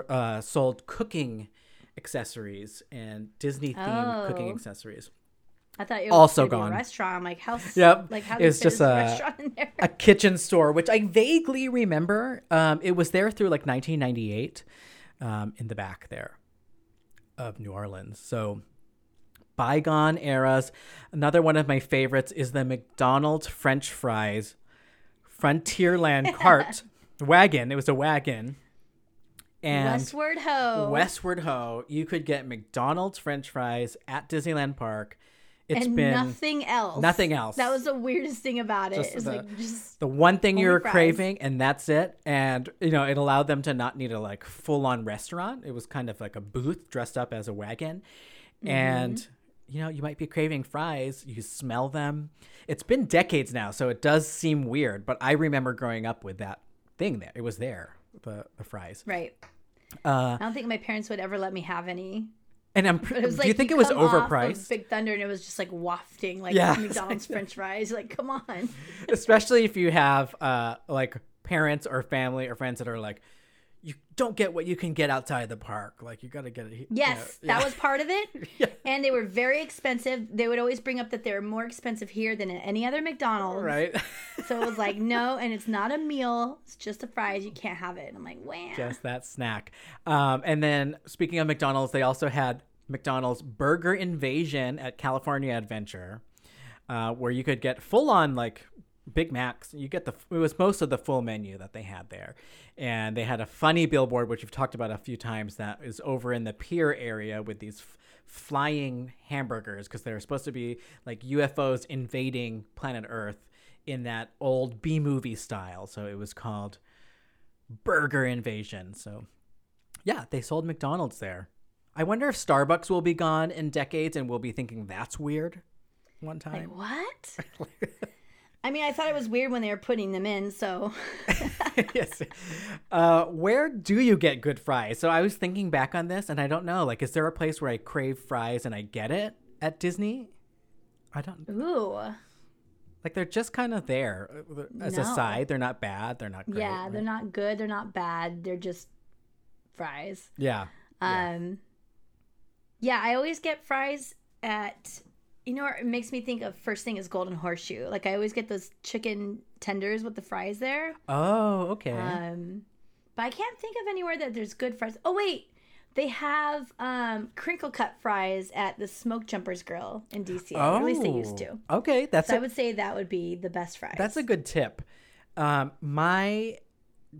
uh, sold cooking accessories and Disney themed cooking
Oh.
accessories.
I thought it was
Also gone.
A restaurant. I'm like, how?
Yep.
Like how?
It was just
a
a-
restaurant in there.
a kitchen store, which I vaguely remember. Um, it was there through like 1998 um, in the back there of New Orleans. So bygone eras. Another one of my favorites is the McDonald's French fries Frontierland <laughs> cart wagon. It was a wagon. And
Westward Ho.
Westward Ho, you could get McDonald's French fries at Disneyland Park. It's
and
been
nothing else.
nothing else.
That was the weirdest thing about it.
Just
It's
the-
like just
the one thing you were
fries.
craving and that's it and you know it allowed them to not need a like full-on restaurant it was kind of like a booth dressed up as a wagon
Mm-hmm.
and you know you might be craving fries you smell them it's been decades now so it does seem weird but i remember growing up with that thing there it was there the, the fries
right.
uh
I don't think my parents would ever let me have any.
And i'm
But it was
do
like
you think it was
off of
overpriced
Big Thunder, and it was just like wafting like
Yeah.
McDonald's French <laughs> fries. Like, come on.
especially if you have uh like parents or family or friends that are like you don't get what you can get outside the park like you got to get it he- you
Yes,
know,
that was part of it. <laughs>
Yeah.
And they were very expensive. They would always bring up that they're more expensive here than at any other McDonald's.
right
So it was like, no, and it's not a meal. It's just the fries. You can't have it. And I'm like, wow.
just that snack um and then speaking of mcdonald's they also had mcdonald's burger invasion at california adventure uh, where you could get full on like Big Macs. You get the it was most of the full menu that they had there, and they had a funny billboard which we've talked about a few times that is over in the pier area with these f- flying hamburgers because they're supposed to be like UFOs invading planet Earth in that old B movie style. So it was called Burger Invasion. So yeah, they sold McDonald's there. I wonder if Starbucks will be gone in decades and we'll be thinking that's weird one time.
Like, what? <laughs> I mean, I thought it was weird when they were putting them in. So <laughs>
yes. Uh, where do you get good fries? So I was thinking back on this, and I don't know. Like, is there a place where I crave fries and I get it at Disney? I don't
ooh.
like. They're just kind of there uh, as a side. They're not bad. They're not great.
yeah, they're
right?
not good. They're not bad. They're just fries.
Yeah. Yeah.
Um, yeah, I always get fries at. You know, what it makes me think of first thing is Golden Horseshoe. Like I always get those chicken tenders with the fries there.
Oh, okay.
Um, but I can't think of anywhere that there's good fries. Oh wait, they have um crinkle cut fries at the Smoke Jumpers Grill in DC.
oh,
At least they used to.
Okay, that's
So
a,
I would say that would be the best fries.
that's a good tip. Um, my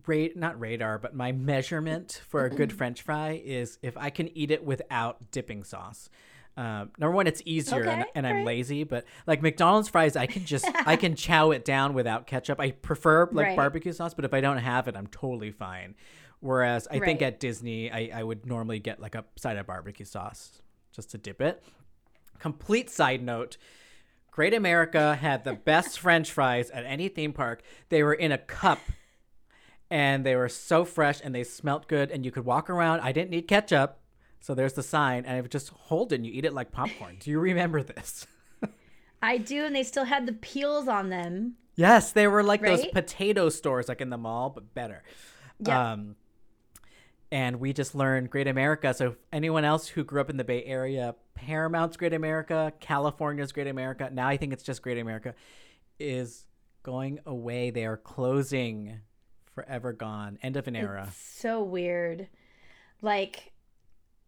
rate not radar, but my measurement for a good <clears throat> French fry is if I can eat it without dipping sauce. Um, number one, it's easier, and,
Okay,
and I'm
alright.
lazy. But like McDonald's fries, I can just I can <laughs> chow it down without ketchup. I prefer like
Right.
barbecue sauce, but if I don't have it, I'm totally fine. Whereas I think at Disney, I, I would normally get like a side of barbecue sauce just to dip it. Complete side note. Great America had the best <laughs> French fries at any theme park. They were in a cup and they were so fresh and they smelt good and you could walk around. I didn't need ketchup. So there's the sign and I would just hold it and you eat it like popcorn. Do you remember this? <laughs>
I do, and they still had the peels on them.
Yes, they were like those potato stores like in the mall, but better.
Yeah.
Um and we just learned Great America. So anyone else who grew up in the Bay Area, Paramount's Great America, California's Great America, now I think it's just Great America, is going away. They are closing, forever gone, end of an era.
It's so weird. Like,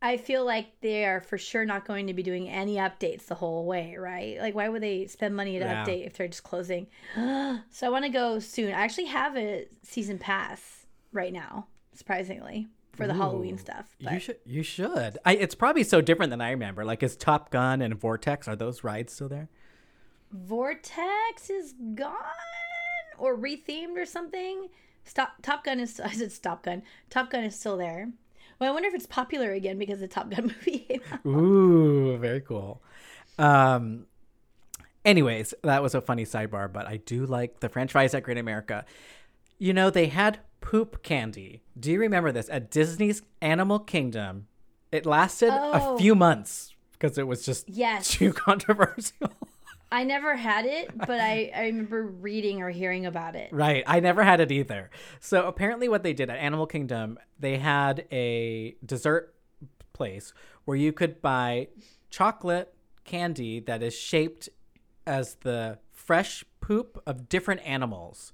I feel like they are for sure not going to be doing any updates the whole way, right? Like, why would they spend money to
Yeah.
update if they're just closing? <gasps> so I want to go soon. I actually have a season pass right now, surprisingly, for the Halloween stuff.
You should. You should. I, it's probably so different than I remember. Like, is Top Gun and Vortex are those rides still there?
Vortex is gone or rethemed or something. Stop. Top Gun is. <laughs> I said Stop Gun. Top Gun is still there. Well, I wonder if it's popular again because the Top Gun <laughs> movie came out.
Ooh, very cool. Um. Anyways, that was a funny sidebar, but I do like the French fries at Great America. You know, they had poop candy. Do you remember this at Disney's Animal Kingdom? It lasted
Oh.
a few months because it was just
Yes.
too <laughs> controversial.
I never had it, but I, I remember reading or hearing about it.
Right. I never had it either. So apparently, what they did at Animal Kingdom, they had a dessert place where you could buy chocolate candy that is shaped as the fresh poop of different animals.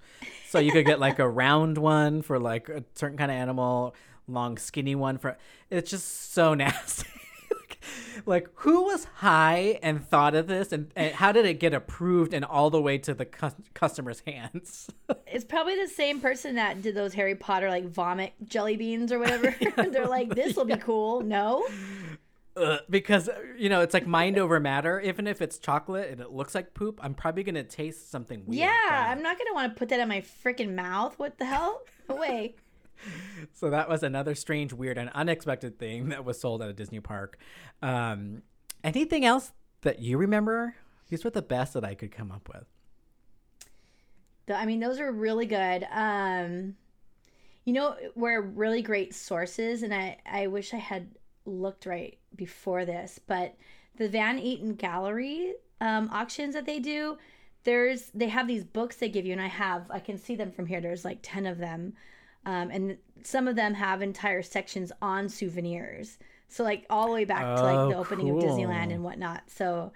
So you could get like a round one for like a certain kind of animal, long skinny one for. It's just so <laughs> nasty. <laughs> like who was high and thought of this and, and how did it get approved and all the way to the cus- customer's hands <laughs>
It's probably the same person that did those Harry Potter like vomit jelly beans or whatever. <laughs> They're like, this will be cool. No,
Ugh, because uh, you know it's like mind over matter even if it's chocolate and it looks like poop i'm probably gonna taste something weird
yeah. I'm not gonna want to put that in my freaking mouth. What the hell? Away.
So that was another strange weird and unexpected thing that was sold at a disney park um anything else that you remember these were the best that i could come up with
Th- I mean, those are really good. Um, you know, we're really great sources, and I, I wish I had looked right before this, but the Van Eaton Gallery um, auctions that they do, there's they have these books they give you, and I have I can see them from here. There's like ten of them, um, and some of them have entire sections on souvenirs. So like all the way back to like the
Oh,
opening of Disneyland and whatnot. So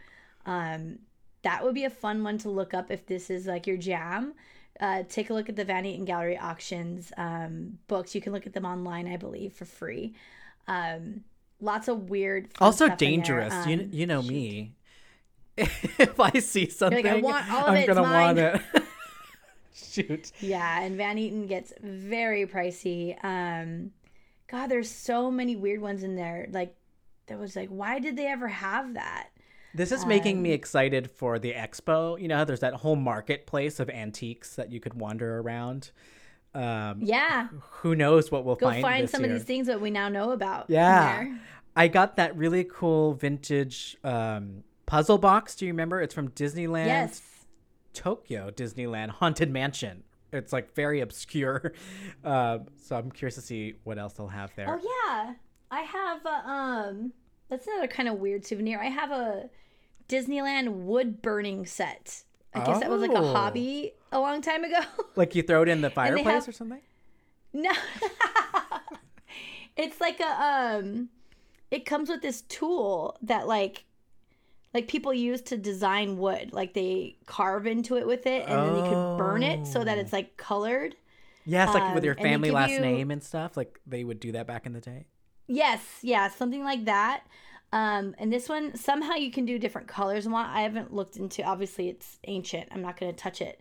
um, that would be a fun one to look up if this is like your jam. Uh, take a look at the Van Eaton Gallery auctions um, books. You can look at them online, I believe, for free. Um, lots of weird.
also
stuff in there.
dangerous you,
Um,
you know
shoot.
me <laughs> if i see something
like, "I want all of
i'm
it,
gonna want
mine."
it <laughs> shoot
Yeah, and Van Eaton gets very pricey. Um, God, there's so many weird ones in there. Like, that was like, why did they ever have that?
This is making
Um,
me excited for the expo. You know, there's that whole marketplace of antiques that you could wander around. Um,
Yeah,
Who knows what we'll
go
find,
some
year.
of these things that we now know about.
Yeah. I got that really cool vintage um, puzzle box. Do you remember? It's from Disneyland
Yes.
Tokyo Disneyland Haunted Mansion. It's like very obscure. <laughs> Uh, so I'm curious to see what else they'll have there.
Oh yeah, I have a, um. That's another kind of weird souvenir. I have a Disneyland wood burning set. I guess that was like a
Oh.
hobby a long time ago. <laughs>
Like you throw it in the fireplace
have-
or something?
no, <laughs> it's like a um. It comes with this tool that like, like people use to design wood. Like they carve into it with it, and then you could burn it so that
Oh.
it's like colored.
Yes, like with
Um,
your family last
you-
name and stuff. Like they would do that back in the day.
Yes, yeah, something like that. Um, and this one somehow you can do different colors and what I haven't looked into. Obviously, it's ancient. I'm not going to touch it.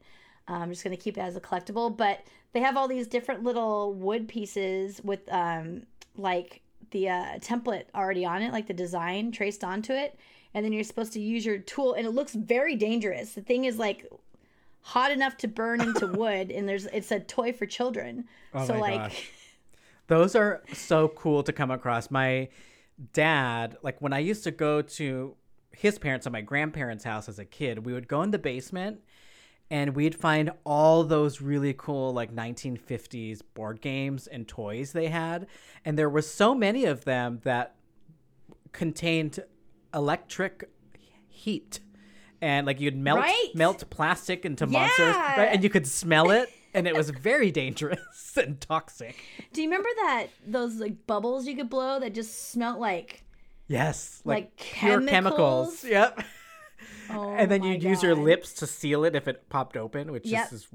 Uh, I'm just going to keep it as a collectible. But they have all these different little wood pieces with um, like the uh, template already on it, like the design traced onto it. And then you're supposed to use your tool, and it looks very dangerous. The thing is like hot enough to burn into <laughs> wood, and there's it's a toy for children.
Oh
so like.
gosh. <laughs> Those are so cool to come across. My dad, like when I used to go to his parents and my grandparents' house as a kid, we would go in the basement and we'd find all those really cool like 1950s board games and toys they had. And there were so many of them that contained electric heat. And like you'd melt
Right?
melt plastic into monsters, right? And you could smell it. <laughs> and it was very dangerous <laughs> and toxic.
Do you remember that those like bubbles you could blow that just smelled like
Yes,
Like
pure chemicals.
chemicals?
Yep.
oh <laughs>
and then
oh
you'd use your lips to seal it if it popped open, which
Yep.
is is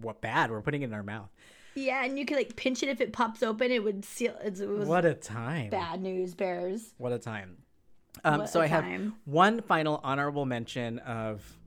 what bad. We're putting it in our mouth.
Yeah, and you could like pinch it if it pops open, it would seal. It was
What a time!
bad news bears.
What a time. Um, so I have one final honorable mention of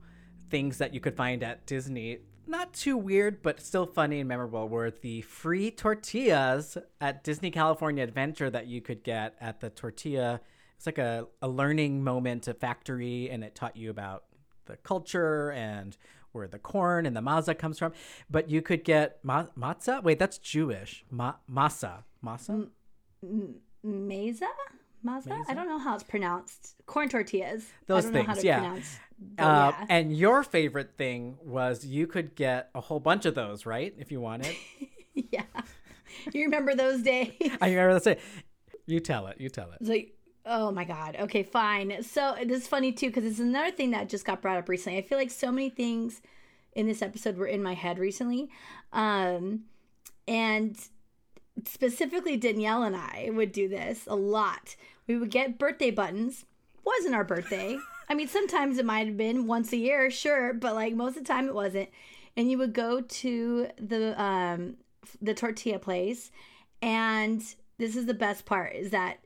things that you could find at Disney. Not too weird, but still funny and memorable. Were the free tortillas at Disney California Adventure that you could get at the tortilla. It's like a, a learning moment, a factory, and it taught you about the culture and where the corn and the maza comes from. But you could get ma- matzah. Wait, that's Jewish. Ma- masa. Masa?
Mesa? Maza? I don't know how it's pronounced. Corn tortillas.
Those
I don't know how
things,
to
yeah. Uh,
yeah.
And your favorite thing was you could get a whole bunch of those, right? If you wanted. <laughs>
yeah. You remember those days? <laughs>
I remember that say. You tell it. You tell it.
It's like, oh my God. Okay, fine. So this is funny too, because it's another thing that just got brought up recently. I feel like so many things in this episode were in my head recently. Um, and specifically, Danielle and I would do this a lot. We would get birthday buttons. Wasn't our birthday. I mean, sometimes it might have been once a year, sure, but like most of the time it wasn't. And you would go to the um, the tortilla place, and this is the best part: is that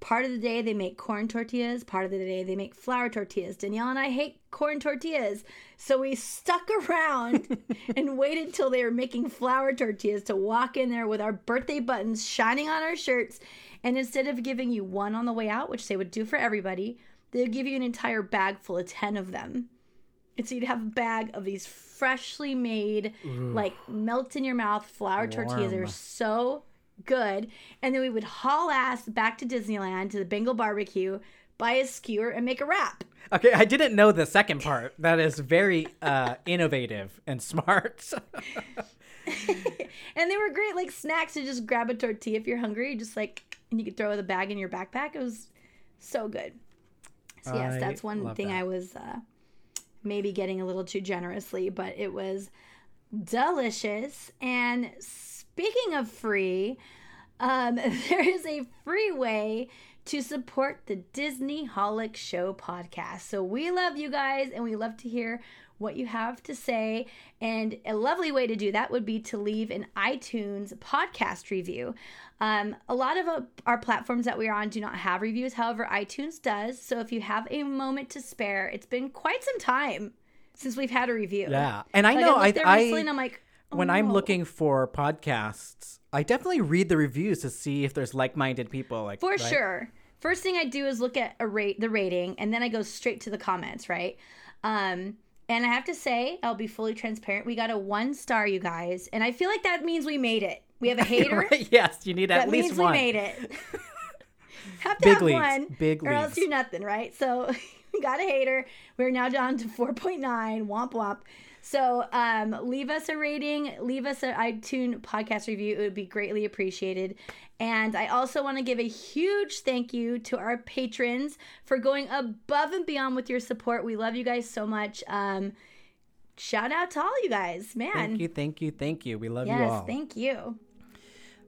part of the day they make corn tortillas, part of the day they make flour tortillas. Danielle and I hate corn tortillas, so we stuck around <laughs> and waited till they were making flour tortillas to walk in there with our birthday buttons shining on our shirts. And instead of giving you one on the way out, which they would do for everybody, they would give you an entire bag full of 10 of them. And so you'd have a bag of these freshly made, like melt in your mouth flour tortillas. They're so good. And then we would haul ass back to Disneyland to the Bengal barbecue, buy a skewer, and make a wrap.
Okay, I didn't know the second part. That is very uh, innovative and smart. <laughs>
And they were great, like snacks to just grab a tortilla if you're hungry, just like, and you could throw the bag in your backpack. It was so good. So, yes,
I
that's one thing
that.
I was uh, maybe getting a little too generously, but it was delicious. And speaking of free, um, <laughs> there is a free way to support the Disneyholic Show podcast. So we love you guys and we love to hear what you have to say. And a lovely way to do that would be to leave an iTunes podcast review. Um, a lot of uh, our platforms that we are on do not have reviews. However, iTunes does. So if you have a moment to spare, it's been quite some time since we've had a review.
yeah, and I
Like,
know
I
I, I
and I'm like, oh,
when I'm
no.
looking for podcasts, I definitely read the reviews to see if there's like-minded people. Like
For
right?
sure. First thing I do is look at a rate the rating and then I go straight to the comments, right? Um and I have to say, I'll be fully transparent. We got a one star, you guys, and I feel like that means we made it. We have a <laughs> hater.
Yes, you need
that
at least
means
one.
we made it. <laughs> have to
Big
have
leagues.
one,
Big
or else
leagues.
you're nothing, right? So <laughs> we got a hater. We're now down to 4.9. Womp womp. So um, leave us a rating, leave us an iTunes podcast review. It would be greatly appreciated. And I also want to give a huge thank you to our patrons for going above and beyond with your support. We love you guys so much. Um, shout out to all you guys, man.
Thank you, thank you, thank you. We love you
Yes,
all.
thank you.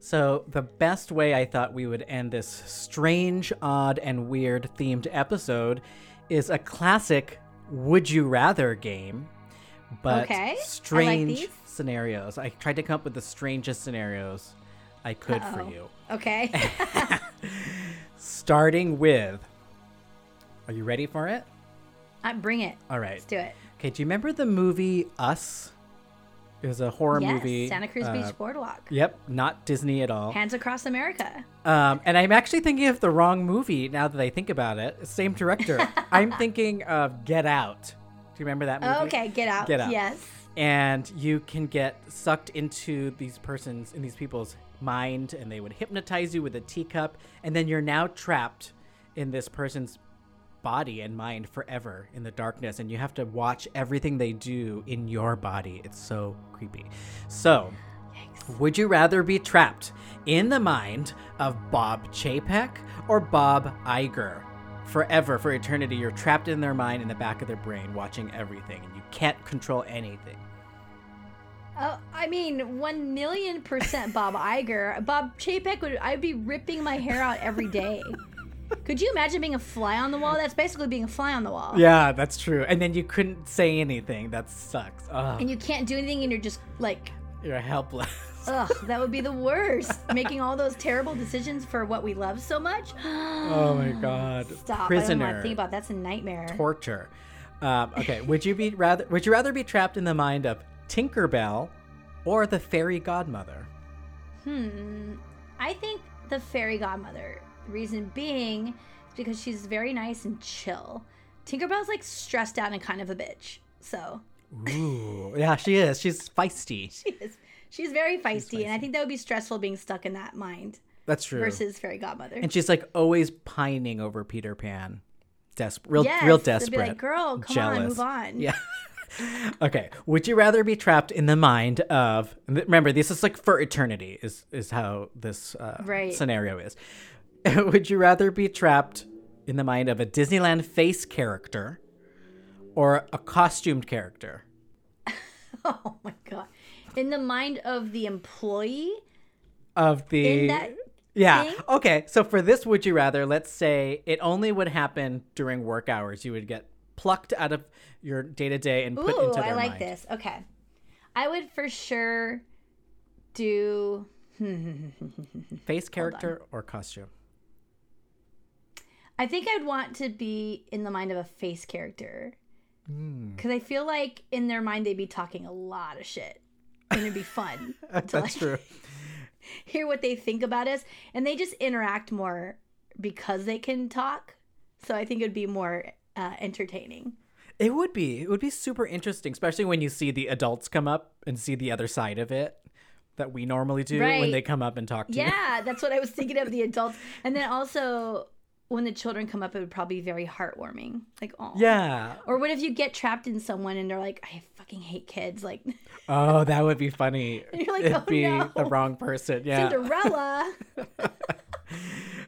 So, the best way I thought we would end this strange, odd, and weird themed episode is a classic Would You Rather game, but
Okay, I like
strange scenarios. I tried to come up with the strangest scenarios I could for
Uh-oh.
you.
Okay. <laughs>
Starting with Are you ready for it?
Uh, bring it.
All right.
Let's do it.
Okay, do you remember the movie Us? It was a horror
yes,
movie.
Santa Cruz
uh,
Beach Boardwalk.
Yep, not Disney at all.
Hands Across America.
Um, and I'm actually thinking of the wrong movie now that I think about it. Same director. <laughs> I'm thinking of Get Out. Do you remember that movie?
Okay, get out.
Get Out.
Yes.
And you can get sucked into these persons, in these people's mind, and they would hypnotize you with a teacup, and then you're now trapped in this person's body and mind forever in the darkness, and you have to watch everything they do in your body. It's so creepy. So, would you rather be trapped in the mind of Bob Chapek or Bob Iger? Forever, for eternity, you're trapped in their mind in the back of their brain, watching everything, and you can't control anything.
Oh, I mean, one million percent Bob <laughs> Iger. Bob Chapek would. I'd be ripping my hair out every day. Could you imagine being a fly on the wall? That's basically being a fly on the wall.
Yeah, that's true. And then you couldn't say anything. That sucks. Ugh,
And you can't do anything, and you're just like,
you're helpless.
Ugh, that would be the worst. <laughs> Making all those terrible decisions for what we love so much. <gasps>
oh my god.
Stop! I don't want to think about. That. That's a nightmare.
torture. Um, okay, would you be rather would you rather be trapped in the mind of Tinkerbell or the fairy godmother?
Hmm. I think the fairy godmother. Reason being, is because she's very nice and chill. Tinkerbell's like stressed out and kind of a bitch. So
Ooh, yeah, she is. She's feisty. <laughs>
she is. She's very feisty, and I think that would be stressful being stuck in that mind
That's true.
versus fairy godmother.
and she's like always pining over Peter Pan. Desperate, real,
yes,
real desperate.
Be like, girl, come
jealous.
on, move on.
Yeah. <laughs> okay. Would you rather be trapped in the mind of? Remember, this is like for eternity. Is is how this uh,
Right.
scenario is. <laughs> Would you rather be trapped in the mind of a Disneyland face character or a costumed character? <laughs>
Oh my god. In the mind of the employee,
Of the yeah.
thing?
Okay. So for this, would you rather? Let's say it only would happen during work hours. You would get plucked out of your day to day and put
Ooh,
into their
I like
mind.
this. Okay. I would for sure do <laughs>
Face character or costume?
I think I'd want to be in the mind of a face character.
Hmm.
Because I feel like in their mind they'd be talking a lot of shit. And it'd be fun <laughs> to
That's
like
true. <laughs>
hear what they think about us. And they just interact more because they can talk. So I think it'd be more uh, entertaining.
It would be. It would be super interesting, especially when you see the adults come up and see the other side of it that we normally do when they come up and talk to you.
Yeah, that's what I was thinking of the adults. And then also when the children come up, it would probably be very heartwarming. Like, oh.
Yeah.
Or what if you get trapped in someone and they're like, I fucking hate kids. Like, <laughs>
Oh, that would be funny.
you're like,
It'd
"Oh,
be
no."
the wrong person. Yeah.
Cinderella. <laughs>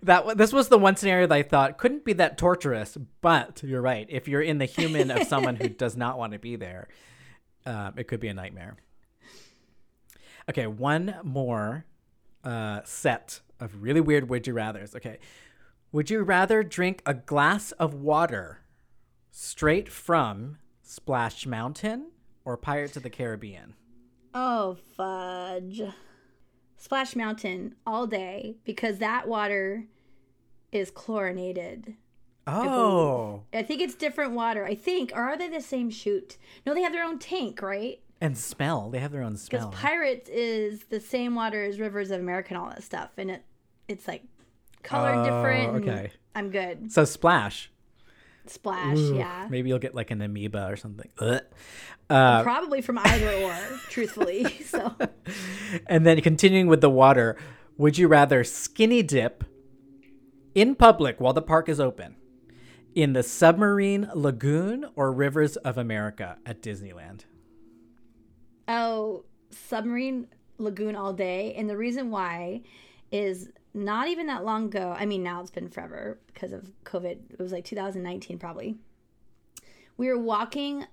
That this was the one scenario that I thought couldn't be that torturous, but you're right. If you're in the human of someone who <laughs> does not want to be there, um, it could be a nightmare. Okay, one more uh, set of really weird would you rather's. Okay, would you rather drink a glass of water straight from Splash Mountain or Pirates of the Caribbean?
Oh, fudge. Splash Mountain all day because that water is chlorinated.
Oh,
I think it's different water. I think, or are they the same shoot? No, they have their own tank, right?
and smell. They have their own smell. Because.
Pirates is the same water as Rivers of America and all that stuff, and it it's like colored
Oh,
different.
okay.
I'm good.
so Splash.
Splash,
Ooh,
yeah.
Maybe you'll get like an amoeba or something. Uh,
Probably from either or, <laughs> truthfully. So <laughs>
and then continuing with the water, would you rather skinny dip in public while the park is open in the submarine lagoon or rivers of America at Disneyland?
Oh, submarine lagoon all day. And the reason why is not even that long ago. I mean, now it's been forever because of COVID. It was like 2019, probably. We were walking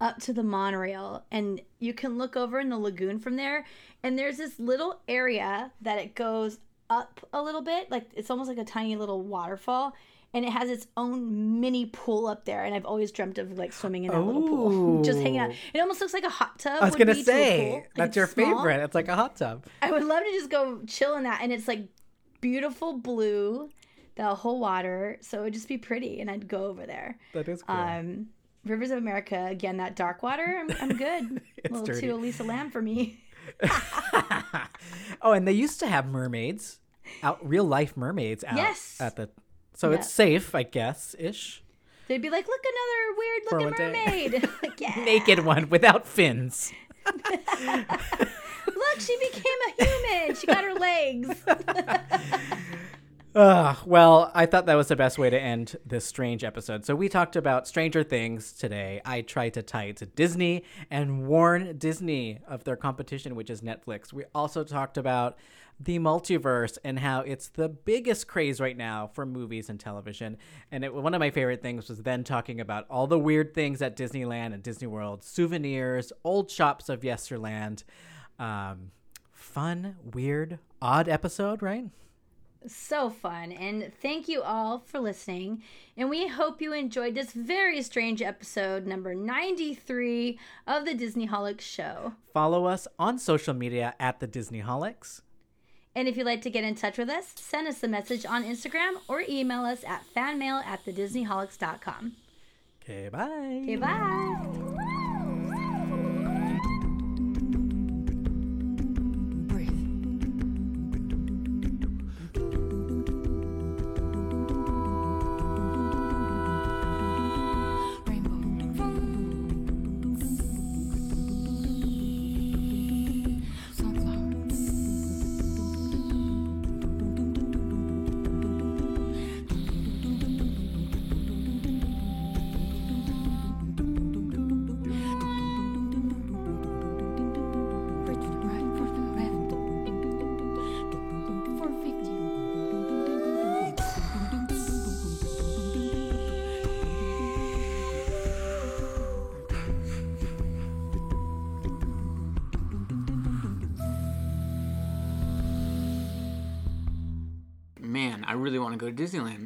up to the monorail, and you can look over in the lagoon from there. And there's this little area that it goes up a little bit. Like it's almost like a tiny little waterfall. And it has its own mini pool up there, and I've always dreamt of like swimming in that little pool, <laughs> just hanging out. It almost looks like a hot tub.
I was gonna
to
say.
Like,
that's your
small.
favorite. It's like a hot tub.
I would love to just go chill in that, and it's like beautiful blue, the whole water. So it would just be pretty, and I'd go over there.
That is cool.
Um, Rivers of America again, that dark water. I'm, I'm good. <laughs> A little
dirty.
too Elisa Lam for me. <laughs>
oh, and they used to have mermaids, out real life mermaids out
Yes.
at the. So
Yeah.
it's safe, I guess, ish.
They'd be like, "Look, another weird looking mermaid." <laughs> like, yeah.
Naked one without fins.
Look, she became a human. She got her legs. <laughs>
Uh, well, I thought that was the best way to end this strange episode. So we talked about Stranger Things today. I tried to tie it to Disney and warn Disney of their competition, which is Netflix. We also talked about the multiverse and how it's the biggest craze right now for movies and television. And it, one of my favorite things was then talking about all the weird things at Disneyland and Disney World, souvenirs, old shops of Yesterland. Um, fun, weird, odd episode, right?
So fun. And thank you all for listening. And we hope you enjoyed this very strange episode, number 93 of the Disneyholics Show.
Follow us on social media at the Disneyholics.
And if you'd like to get in touch with us, send us a message on Instagram or email us at fanmail at thedisneyholics.com.
Okay, bye.
Okay, bye.
Disneyland.